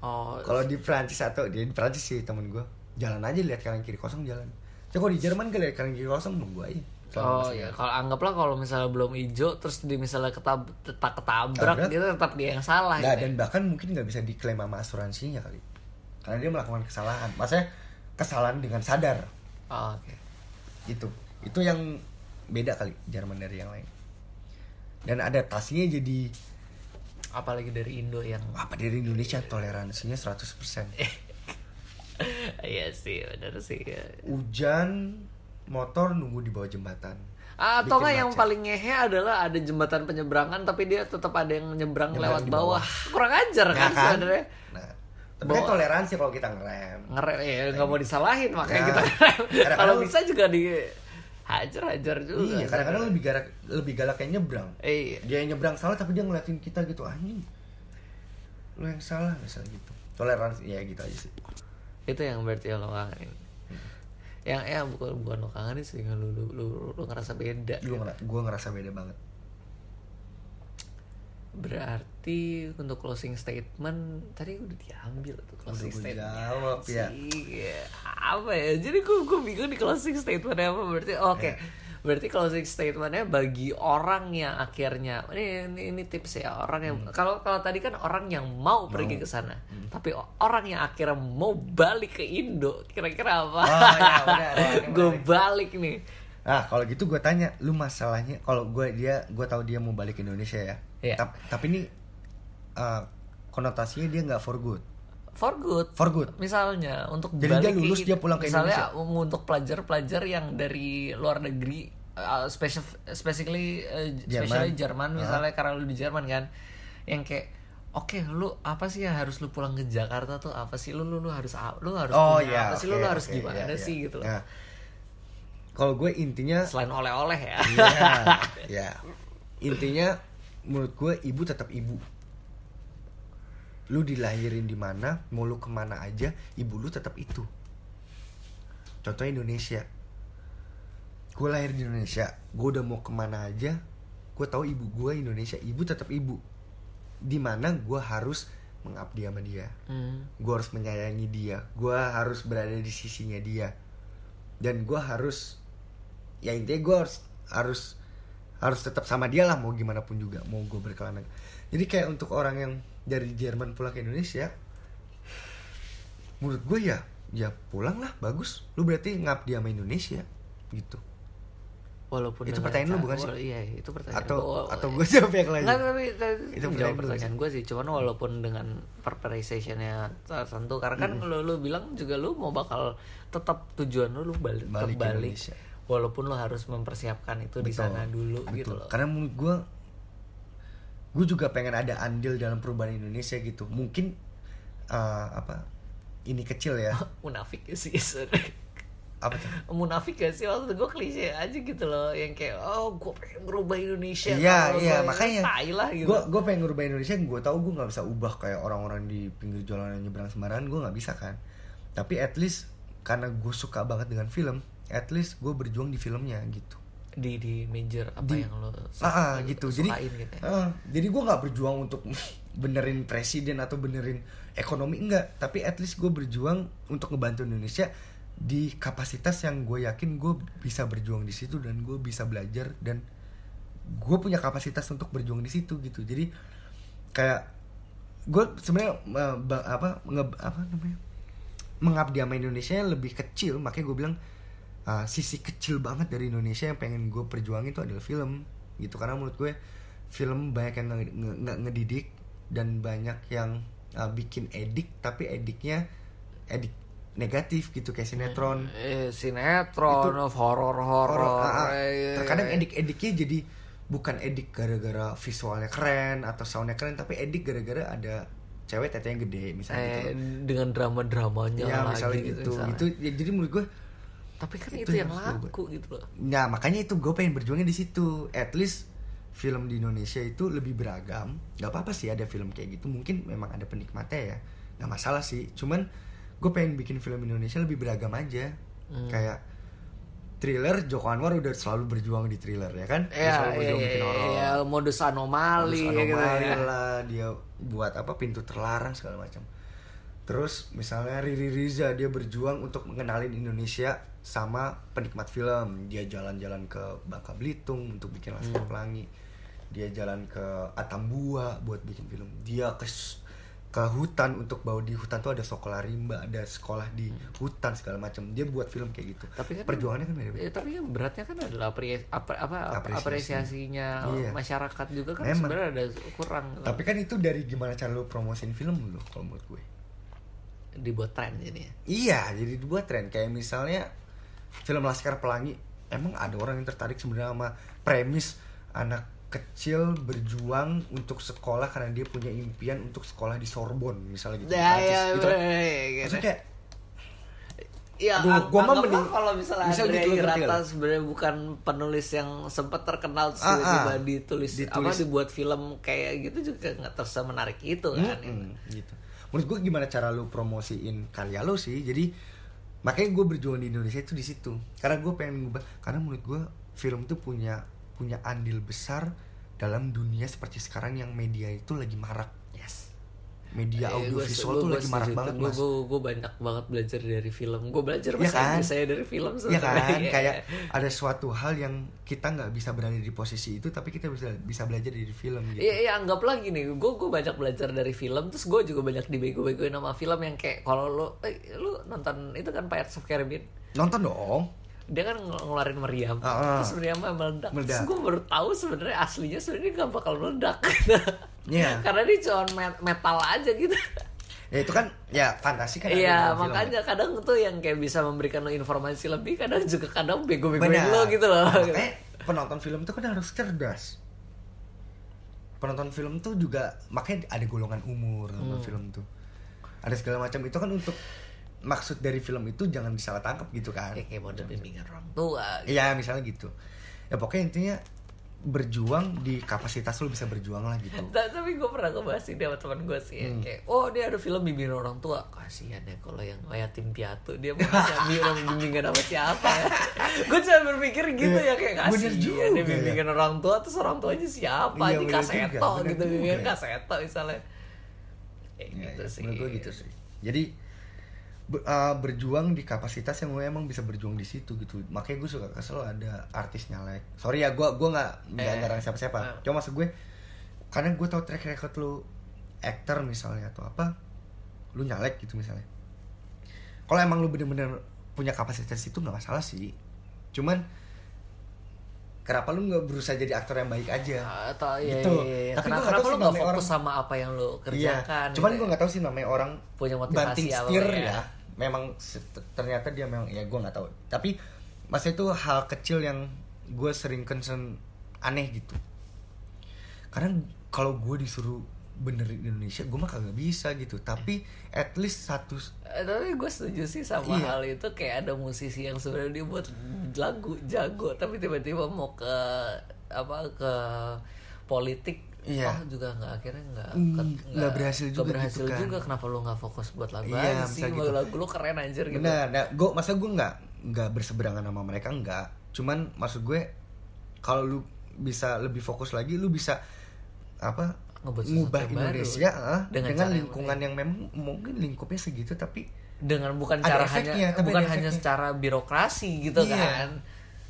Oh, Kalau di Prancis atau di, Prancis sih temen gua jalan aja lihat kanan kiri kosong jalan. Coba kalau di Jerman kan kanan kiri kosong nunggu aja. Selama Oh iya, kalau anggaplah kalau misalnya belum hijau terus di misalnya ketab tetap ketabrak Tabrak. dia tetap dia yang salah Nah, gitu. dan bahkan mungkin nggak bisa diklaim sama asuransinya kali. Karena dia melakukan kesalahan. Maksudnya kesalahan dengan sadar. Oh, oke. itu itu yang beda kali Jerman dari yang lain dan adaptasinya jadi Apalagi dari Indo yang apa dari Indonesia toleransinya 100% Iya sih, benar sih. hujan motor nunggu di bawah jembatan Ah, atau nggak yang paling ngehe adalah ada jembatan penyeberangan tapi dia tetap ada yang nyebrang Nyebrang lewat bawah. bawah. Kurang ajar Ya kan, sebenarnya. nah tapi kan Bawah. toleransi kalau kita ngerem Ngerem ya nggak mau disalahin makanya Nah, kita ngerem. Kalau bisa juga di hajar-hajar juga. iya kadang-kadang lebih galak lebih galak yang nyebrang Iya. dia yang nyebrang salah tapi dia ngeliatin kita gitu anjing lu yang salah misalnya gitu toleransi ya gitu aja sih itu yang berarti lo kangenin yang ya bukan bukan lo kangenin sih lu lu, lu, lu ngerasa beda lu ngera- gua ngerasa beda banget. Berarti untuk closing statement tadi udah diambil tuh closing gua statement jawab, ya. apa ya? Jadi gue gue bingung di closing statement apa berarti oke. Ya. Berarti closing statementnya bagi orang yang akhirnya ini ini, ini tips ya orang yang kalau kalau tadi kan orang yang mau, pergi ke sana tapi o- orang yang akhirnya mau balik ke Indo kira-kira apa Oh, ya, ya, gue balik nih Nah, kalau gitu gue tanya, lu masalahnya kalau gue dia gue tahu dia mau balik ke Indonesia ya. Iya. Tap- tapi ini uh, konotasinya dia nggak for good. for good For good. misalnya untuk Jadi balik dia lulus, ke- dia pulang ke misalnya um, untuk pelajar-pelajar yang dari luar negeri uh, specifically uh, Jerman. Jerman misalnya karena lu di Jerman kan yang kayak oke lu apa sih yang harus lu pulang ke Jakarta tuh apa sih lu lu, lu harus lu harus Oh punya ya, apa sih oke, lu, lu harus oke, gimana iya, iya. sih gitu loh Nah, kalau gue intinya selain oleh-oleh ya Iya, ya. Intinya menurut gue ibu tetap ibu. Lu dilahirin di mana, mau lu ke mana aja, ibu lu tetap itu. Contohnya Indonesia. Gue lahir di Indonesia, gue udah mau ke mana aja, gue tahu ibu gue Indonesia, ibu tetap ibu. Di mana gue harus mengabdi sama dia, Hmm. gue harus menyayangi dia, gue harus berada di sisinya dia, dan gue harus ya intinya gue harus harus harus tetap sama dia lah mau gimana pun juga mau gue berkelana. Jadi kayak untuk orang yang dari Jerman pulang ke Indonesia menurut gue ya ya pulang lah bagus. Lu berarti ngabdi sama Indonesia gitu walaupun Itu pertanyaan lu bukan sih? iya itu pertanyaan atau gua. atau gue jawab yang lain Enggak, tapi, Itu itu pertanyaan jawab lu pertanyaan gue sih. Cuman walaupun dengan preparationnya tertentu, karena kan lu, lu bilang juga lu mau bakal tetap tujuan lu lu balik, Balik balik. Indonesia. Walaupun lu harus mempersiapkan itu di sana dulu betul. gitu loh. Karena menurut gue gue juga pengen ada andil dalam perubahan Indonesia gitu. Mungkin uh, apa ini kecil ya. Munafik sih. Apa tuh? Munafik gak sih? Maksud gue klise aja gitu loh. Yang kayak oh gue pengen merubah Indonesia. Iya iya makanya lah gitu. gue gue pengen ngerubah Indonesia gue tahu gue nggak bisa ubah. Kayak orang-orang di pinggir jalan yang nyebrang sembarangan gue nggak bisa kan. Tapi at least karena gue suka banget dengan film at least gue berjuang di filmnya gitu. Di di major apa Di- yang lo ah, ah, gitu. Jadi gitu ya. ah, jadi gue nggak berjuang untuk benerin presiden atau benerin ekonomi enggak. Tapi at least gue berjuang untuk ngebantu Indonesia di kapasitas yang gue yakin gue bisa berjuang di situ dan gue bisa belajar dan gue punya kapasitas untuk berjuang di situ gitu. Jadi kayak gue sebenarnya apa nge- apa namanya mengabdi sama Indonesia lebih kecil makanya gue bilang ah, sisi kecil banget dari Indonesia yang pengen gue perjuangin itu adalah film gitu. Karena menurut gue film banyak yang nge- ngedidik dan banyak yang ah, bikin edik tapi ediknya edik negatif gitu kayak sinetron eh, sinetron horor horor Horor, ah, ah. eh, terkadang edik-ediknya jadi bukan edik gara-gara visualnya keren atau soundnya keren tapi edik gara-gara ada cewek tetenya gede misalnya eh, gitu dengan drama dramanya ya lagi misalnya gitu misalnya. itu ya, jadi menurut gue tapi kan itu itu, yang yang laku gitu loh Nah makanya itu gue pengen berjuangnya di situ. At least film di Indonesia itu lebih beragam. Gak apa-apa sih ada film kayak gitu. Mungkin memang ada penikmatnya ya. Gak masalah sih. Cuman gue pengen bikin film Indonesia lebih beragam aja. Hmm. Kayak thriller Joko Anwar udah selalu berjuang di thriller ya kan? Dia ya, selalu ya, berjuang ya, bikin horor. ya, modus anomali, Modus gitu anomali ya. lah dia buat apa pintu terlarang segala macam. Terus misalnya Riri Riza dia berjuang untuk mengenalin Indonesia sama penikmat film. Dia jalan-jalan ke Bangka Belitung untuk bikin Laskar Hmm. Pelangi. Dia jalan ke Atambua buat bikin film. Dia ke ke hutan untuk bawa di hutan tuh ada sekolah rimba, ada sekolah di hutan segala macam. Dia buat film kayak gitu. Tapi kan perjuangannya kan beda-beda. Ya, tapi kan beratnya kan adalah apre- apa, apa Apresiasi. apresiasinya Iya. masyarakat juga kan Memang. sebenarnya ada kurang Tapi kan itu dari gimana cara lu promosiin film lu kalau menurut gue. dibuat tren jadi ya. Iya, jadi dibuat tren kayak misalnya film Laskar Pelangi. Emang ada orang yang tertarik sebenarnya sama premis anak kecil berjuang untuk sekolah karena dia punya impian untuk sekolah di Sorbonne misalnya gitu. Ya, ya, gitu ya, ya. Maksudnya kayak Ya, Aduh, gua mah mending- kalau misalnya misal Andrea gitu, Hirata sebenarnya bukan penulis yang sempat terkenal terus Ah, tiba-tiba ah. ditulis, apa Ditulis. dibuat film kayak gitu juga nggak terasa menarik itu kan. Mm-mm, gitu. Menurut gue gimana cara lu promosiin karya lu sih? Jadi makanya gue berjuang di Indonesia itu di situ. Karena gue pengen ngubah. Karena menurut gue film itu punya punya andil besar dalam dunia seperti sekarang yang media itu lagi marak. Yes. Media Eh, audiovisual tuh gua lagi marak banget Gua- mas. gua- gua banyak banget belajar dari film. Gue belajar bahasa kan? Saya dari film Iya sebenarnya. kan, Iya. kayak ada suatu hal yang kita nggak bisa berada di posisi itu, tapi kita bisa bisa belajar dari film gitu. Iya, iya anggaplah gini, gue gue banyak belajar dari film, terus gue juga banyak dibego-begoin sama film yang kayak kalau lo, eh, lu nonton itu kan Pirates of Caribbean, Nonton dong. Dia kan ngel- ngeluarin meriam, Ah, ah. terus meriamnya meledak, Meledak. terus gue baru tahu sebenarnya aslinya sebenarnya nggak bakal meledak, Iya. karena dia cuma met- metal aja gitu. Ya itu kan ya fantasi kan. Iya, dalam film. makanya kadang tuh yang kayak bisa memberikan lo informasi lebih, kadang juga kadang bego-begoin Benar. lo gitu loh. Makanya penonton film itu kan harus cerdas. Penonton film tuh juga makanya ada golongan umur Hmm. film tuh. Ada segala macam itu kan untuk maksud dari film itu jangan disalah tangkap gitu kan. Kayak kayak model bimbingan orang tua. gitu. Iya, misalnya gitu. Ya pokoknya intinya berjuang di kapasitas lu bisa berjuang lah gitu. Ta- tapi gue pernah ngebahas ini sama teman gue sih ya. Hmm. kayak oh dia ada film bimbingan orang tua kasihan ya kalau yang yatim piatu dia mau ngasih bimbingan bimbingan sama siapa ya gue cuma berpikir gitu ya kayak kasihan juga dia ya. bimbingan orang tua terus orang tuanya siapa Iya, aja bener kaseto juga, gitu bimbingan kaseto misalnya kayak Ya, gitu ya, sih menurut gue gitu sih. Jadi be- uh, berjuang di kapasitas yang gue emang bisa berjuang di situ gitu. Makanya gue suka kesel ada artis nyalek. Sorry ya, gue gue nggak nggak Eh. ngarang siapa-siapa. Eh. Cuma maksud gue, karena gue tahu track record lu actor misalnya atau apa, lu nyalek gitu misalnya. Kalau emang lu bener-bener punya kapasitas itu nggak masalah sih. Cuman kenapa lu nggak berusaha jadi aktor yang baik aja? atau ya, Gitu. iya, iya. Tapi kenapa, kenapa lu nggak fokus orang- sama apa yang lu kerjakan Iya. Cuman gitu gue ya? nggak tahu sih namanya orang Punya motivasi banting apa setir ya. ya. Memang ternyata dia memang ya gue nggak tahu. Tapi masa itu hal kecil yang gue sering concern aneh gitu. Karena kalau gue disuruh benerin Indonesia, gue mah kagak bisa gitu. Tapi at least satu Eh, tapi gue setuju sih sama Iya. hal itu kayak ada musisi yang sebenarnya dia buat lagu jago tapi tiba-tiba mau ke apa ke politik Iya. oh juga nggak akhirnya nggak Mm, ke- nggak berhasil juga berhasil gitu kan. juga kenapa lu nggak fokus buat lagu Iya, aja sih bisa gitu. lagu lu keren anjir gitu Benar, nah, gue masa gue nggak nggak berseberangan sama mereka nggak. Cuman maksud gue kalau lu bisa lebih fokus lagi, lu bisa apa Ngebuat ngubah yang baru. Indonesia ah, Dengan dengan, cara yang lingkungan yang memang mungkin lingkupnya segitu tapi dengan bukan cara efeknya, hanya tapi bukan hanya efeknya. secara birokrasi gitu Iya. kan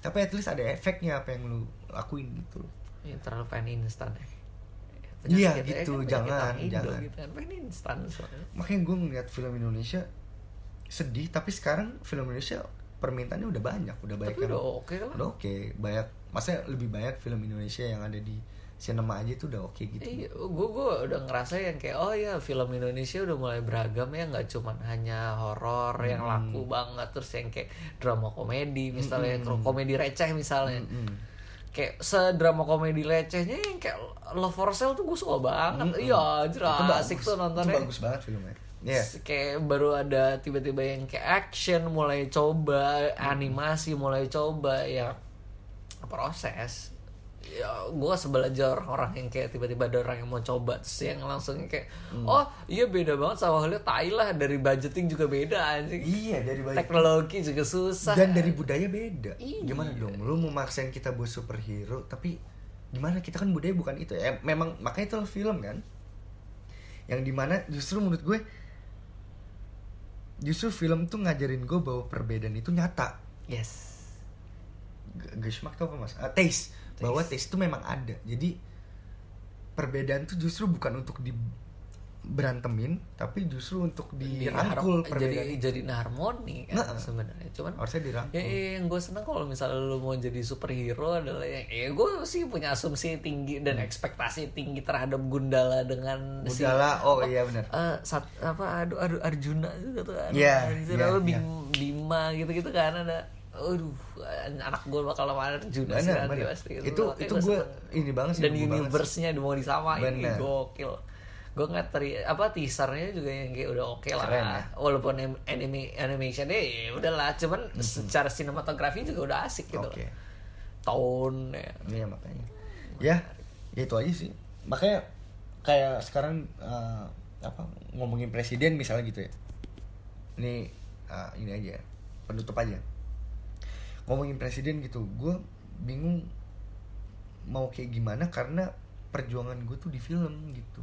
tapi at least ada efeknya apa yang lu lakuin gitu loh ya, terlalu pengen instan ya Iya, Penyakit, ya gitu, kan, penyakit jangan, orang Indo jangan. gitu kan. pengen instan soalnya makanya gue ngeliat film Indonesia sedih tapi sekarang film Indonesia permintaannya udah banyak udah banyak tapi yang udah oke lah udah oke banyak maksudnya lebih banyak film Indonesia yang ada di sinema aja itu udah oke gitu Iya, gue gue udah ngerasa yang kayak oh ya film Indonesia udah mulai beragam ya nggak cuman hanya horor yang Hmm. laku banget terus yang kayak drama komedi misalnya komedi receh misalnya Mm-mm. Kayak sedrama komedi recehnya yang kayak Love for Sale tuh gue suka banget. Iya anjir itu asik bagus. tuh nontonnya. Itu bagus banget filmnya. Terus kayak baru ada tiba-tiba yang kayak action mulai coba animasi mulai coba ya proses ya gue sebel aja orang-orang yang kayak tiba-tiba ada orang yang mau coba terus yang langsung kayak oh iya beda banget sama halnya tai lah dari budgeting juga beda anjing. Iya dari banyak teknologi juga susah. Dan dari budaya beda. Iya. gimana dong lu mau maksain kita buat superhero tapi gimana? Kita kan budaya bukan itu ya. Memang makanya itu film kan? Yang di mana justru menurut gue justru film tuh ngajarin gue bahwa perbedaan itu nyata. Yes. G- Geschmack tuh apa mas? Ah, taste. Bahwa taste itu memang ada jadi perbedaan tuh justru bukan untuk di berantemin tapi justru untuk dirangkul jadi itu. jadi harmoni kan Nah. sebenarnya cuman harusnya dirangkul Ya, ya, yang gue seneng kalau misalnya lu mau jadi superhero adalah yang ya gue sih punya asumsi tinggi dan ekspektasi tinggi terhadap Gundala dengan si Gundala, oh iya benar eh, sat, apa aduh aduh Arjuna juga tuh kan Iya, Arjuna, iya, lalu iya. Bim- Bima gitu-gitu kan ada aduh anak gue bakal sama Arjuna sih nanti pasti itu gitu. Itu gua gue ini banget sih dan universe-nya mau disamain ini gokil gue ngeliat teri apa teasernya juga yang kayak udah oke lah Keren ya. walaupun anime animationnya ya udahlah cuman secara sinematografi juga udah asik gitu oke tone ya. Iya makanya. Ya, ya itu aja sih. Makanya kayak sekarang eh, apa ngomongin presiden misalnya gitu ya. Ini eh, ini aja penutup aja. Ngomongin presiden gitu, gue bingung mau kayak gimana karena perjuangan gue tuh di film gitu.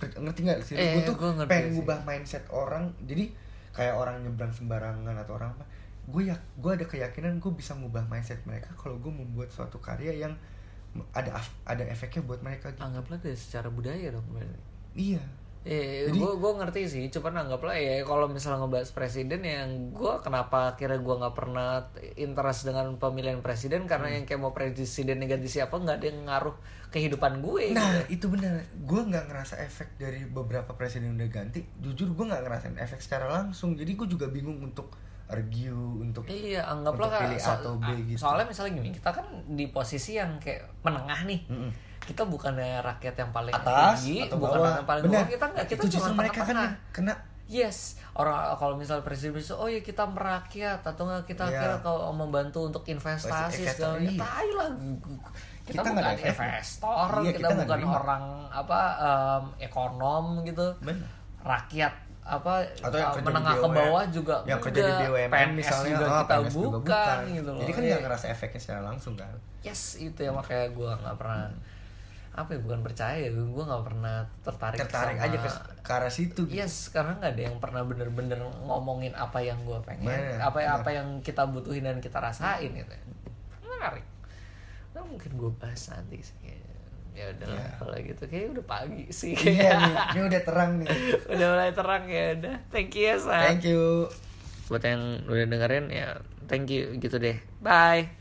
Per- ngerti nggak sih? Eh, gue tuh gua pengen ngubah mindset orang. Jadi kayak orang nyebrang sembarangan atau orang apa? Gue ya, gue ada keyakinan gue bisa ngubah mindset mereka kalau gue membuat suatu karya yang ada ada efeknya buat mereka gitu. anggaplah dari secara budaya dong berarti Iya. Eh, Jadi- gue gue ngerti sih, cuman anggaplah ya kalau misalnya ngebahas presiden yang gue kenapa akhirnya gue nggak pernah interest dengan pemilihan presiden karena Hmm. yang kayak mau presiden ganti siapa nggak ada yang ngaruh kehidupan gue. Nah gitu. itu benar. Gue nggak ngerasa efek dari beberapa presiden udah ganti. Jujur gue nggak ngerasain efek secara langsung. Jadi gue juga bingung untuk argue untuk Iya, anggaplah Untuk pilih A atau B ah, gitu. Soalnya misalnya gini, kita kan di posisi yang kayak menengah nih. Mm-mm. Kita bukannya rakyat yang paling atas tinggi, atau bukan bawah. yang paling bawah. Kita nggak, kita cuma mereka kan tengah-tengah. yang kena Yes, orang kalau misal presiden bisa, oh ya kita merakyat atau nggak kita Iya. akhirnya kalau membantu untuk investasi segala iya. Tai lah. Kita, Kita bukan efeknya. investor, Iya, kita, kita bukan nerima. orang apa em, ekonom gitu. Benar. Rakyat apa Atau yang eh, menengah ke bawah juga yang kerja di. BUMN PNS misalnya juga ah, kita PNS juga bukan, gitu loh. Jadi kan Iya. nggak ngerasa efeknya secara langsung kan. Yes, itu ya makanya gue nggak pernah apa ya bukan percaya gue nggak pernah tertarik Tertarik sama- aja ke, ke arah situ gitu. Yes, karena nggak ada yang pernah bener-bener ngomongin apa yang gue pengen, Bener, apa bener. apa yang kita butuhin dan kita rasain gitu. Menarik. Nah, mungkin gue bahas nanti sih. Ya udah Iya. kalau gitu kayak udah pagi sih. Iya nih, ini udah terang nih. udah mulai terang ya udah. Thank you ya, San. Thank you. Buat yang udah dengerin ya, thank you gitu deh. Bye.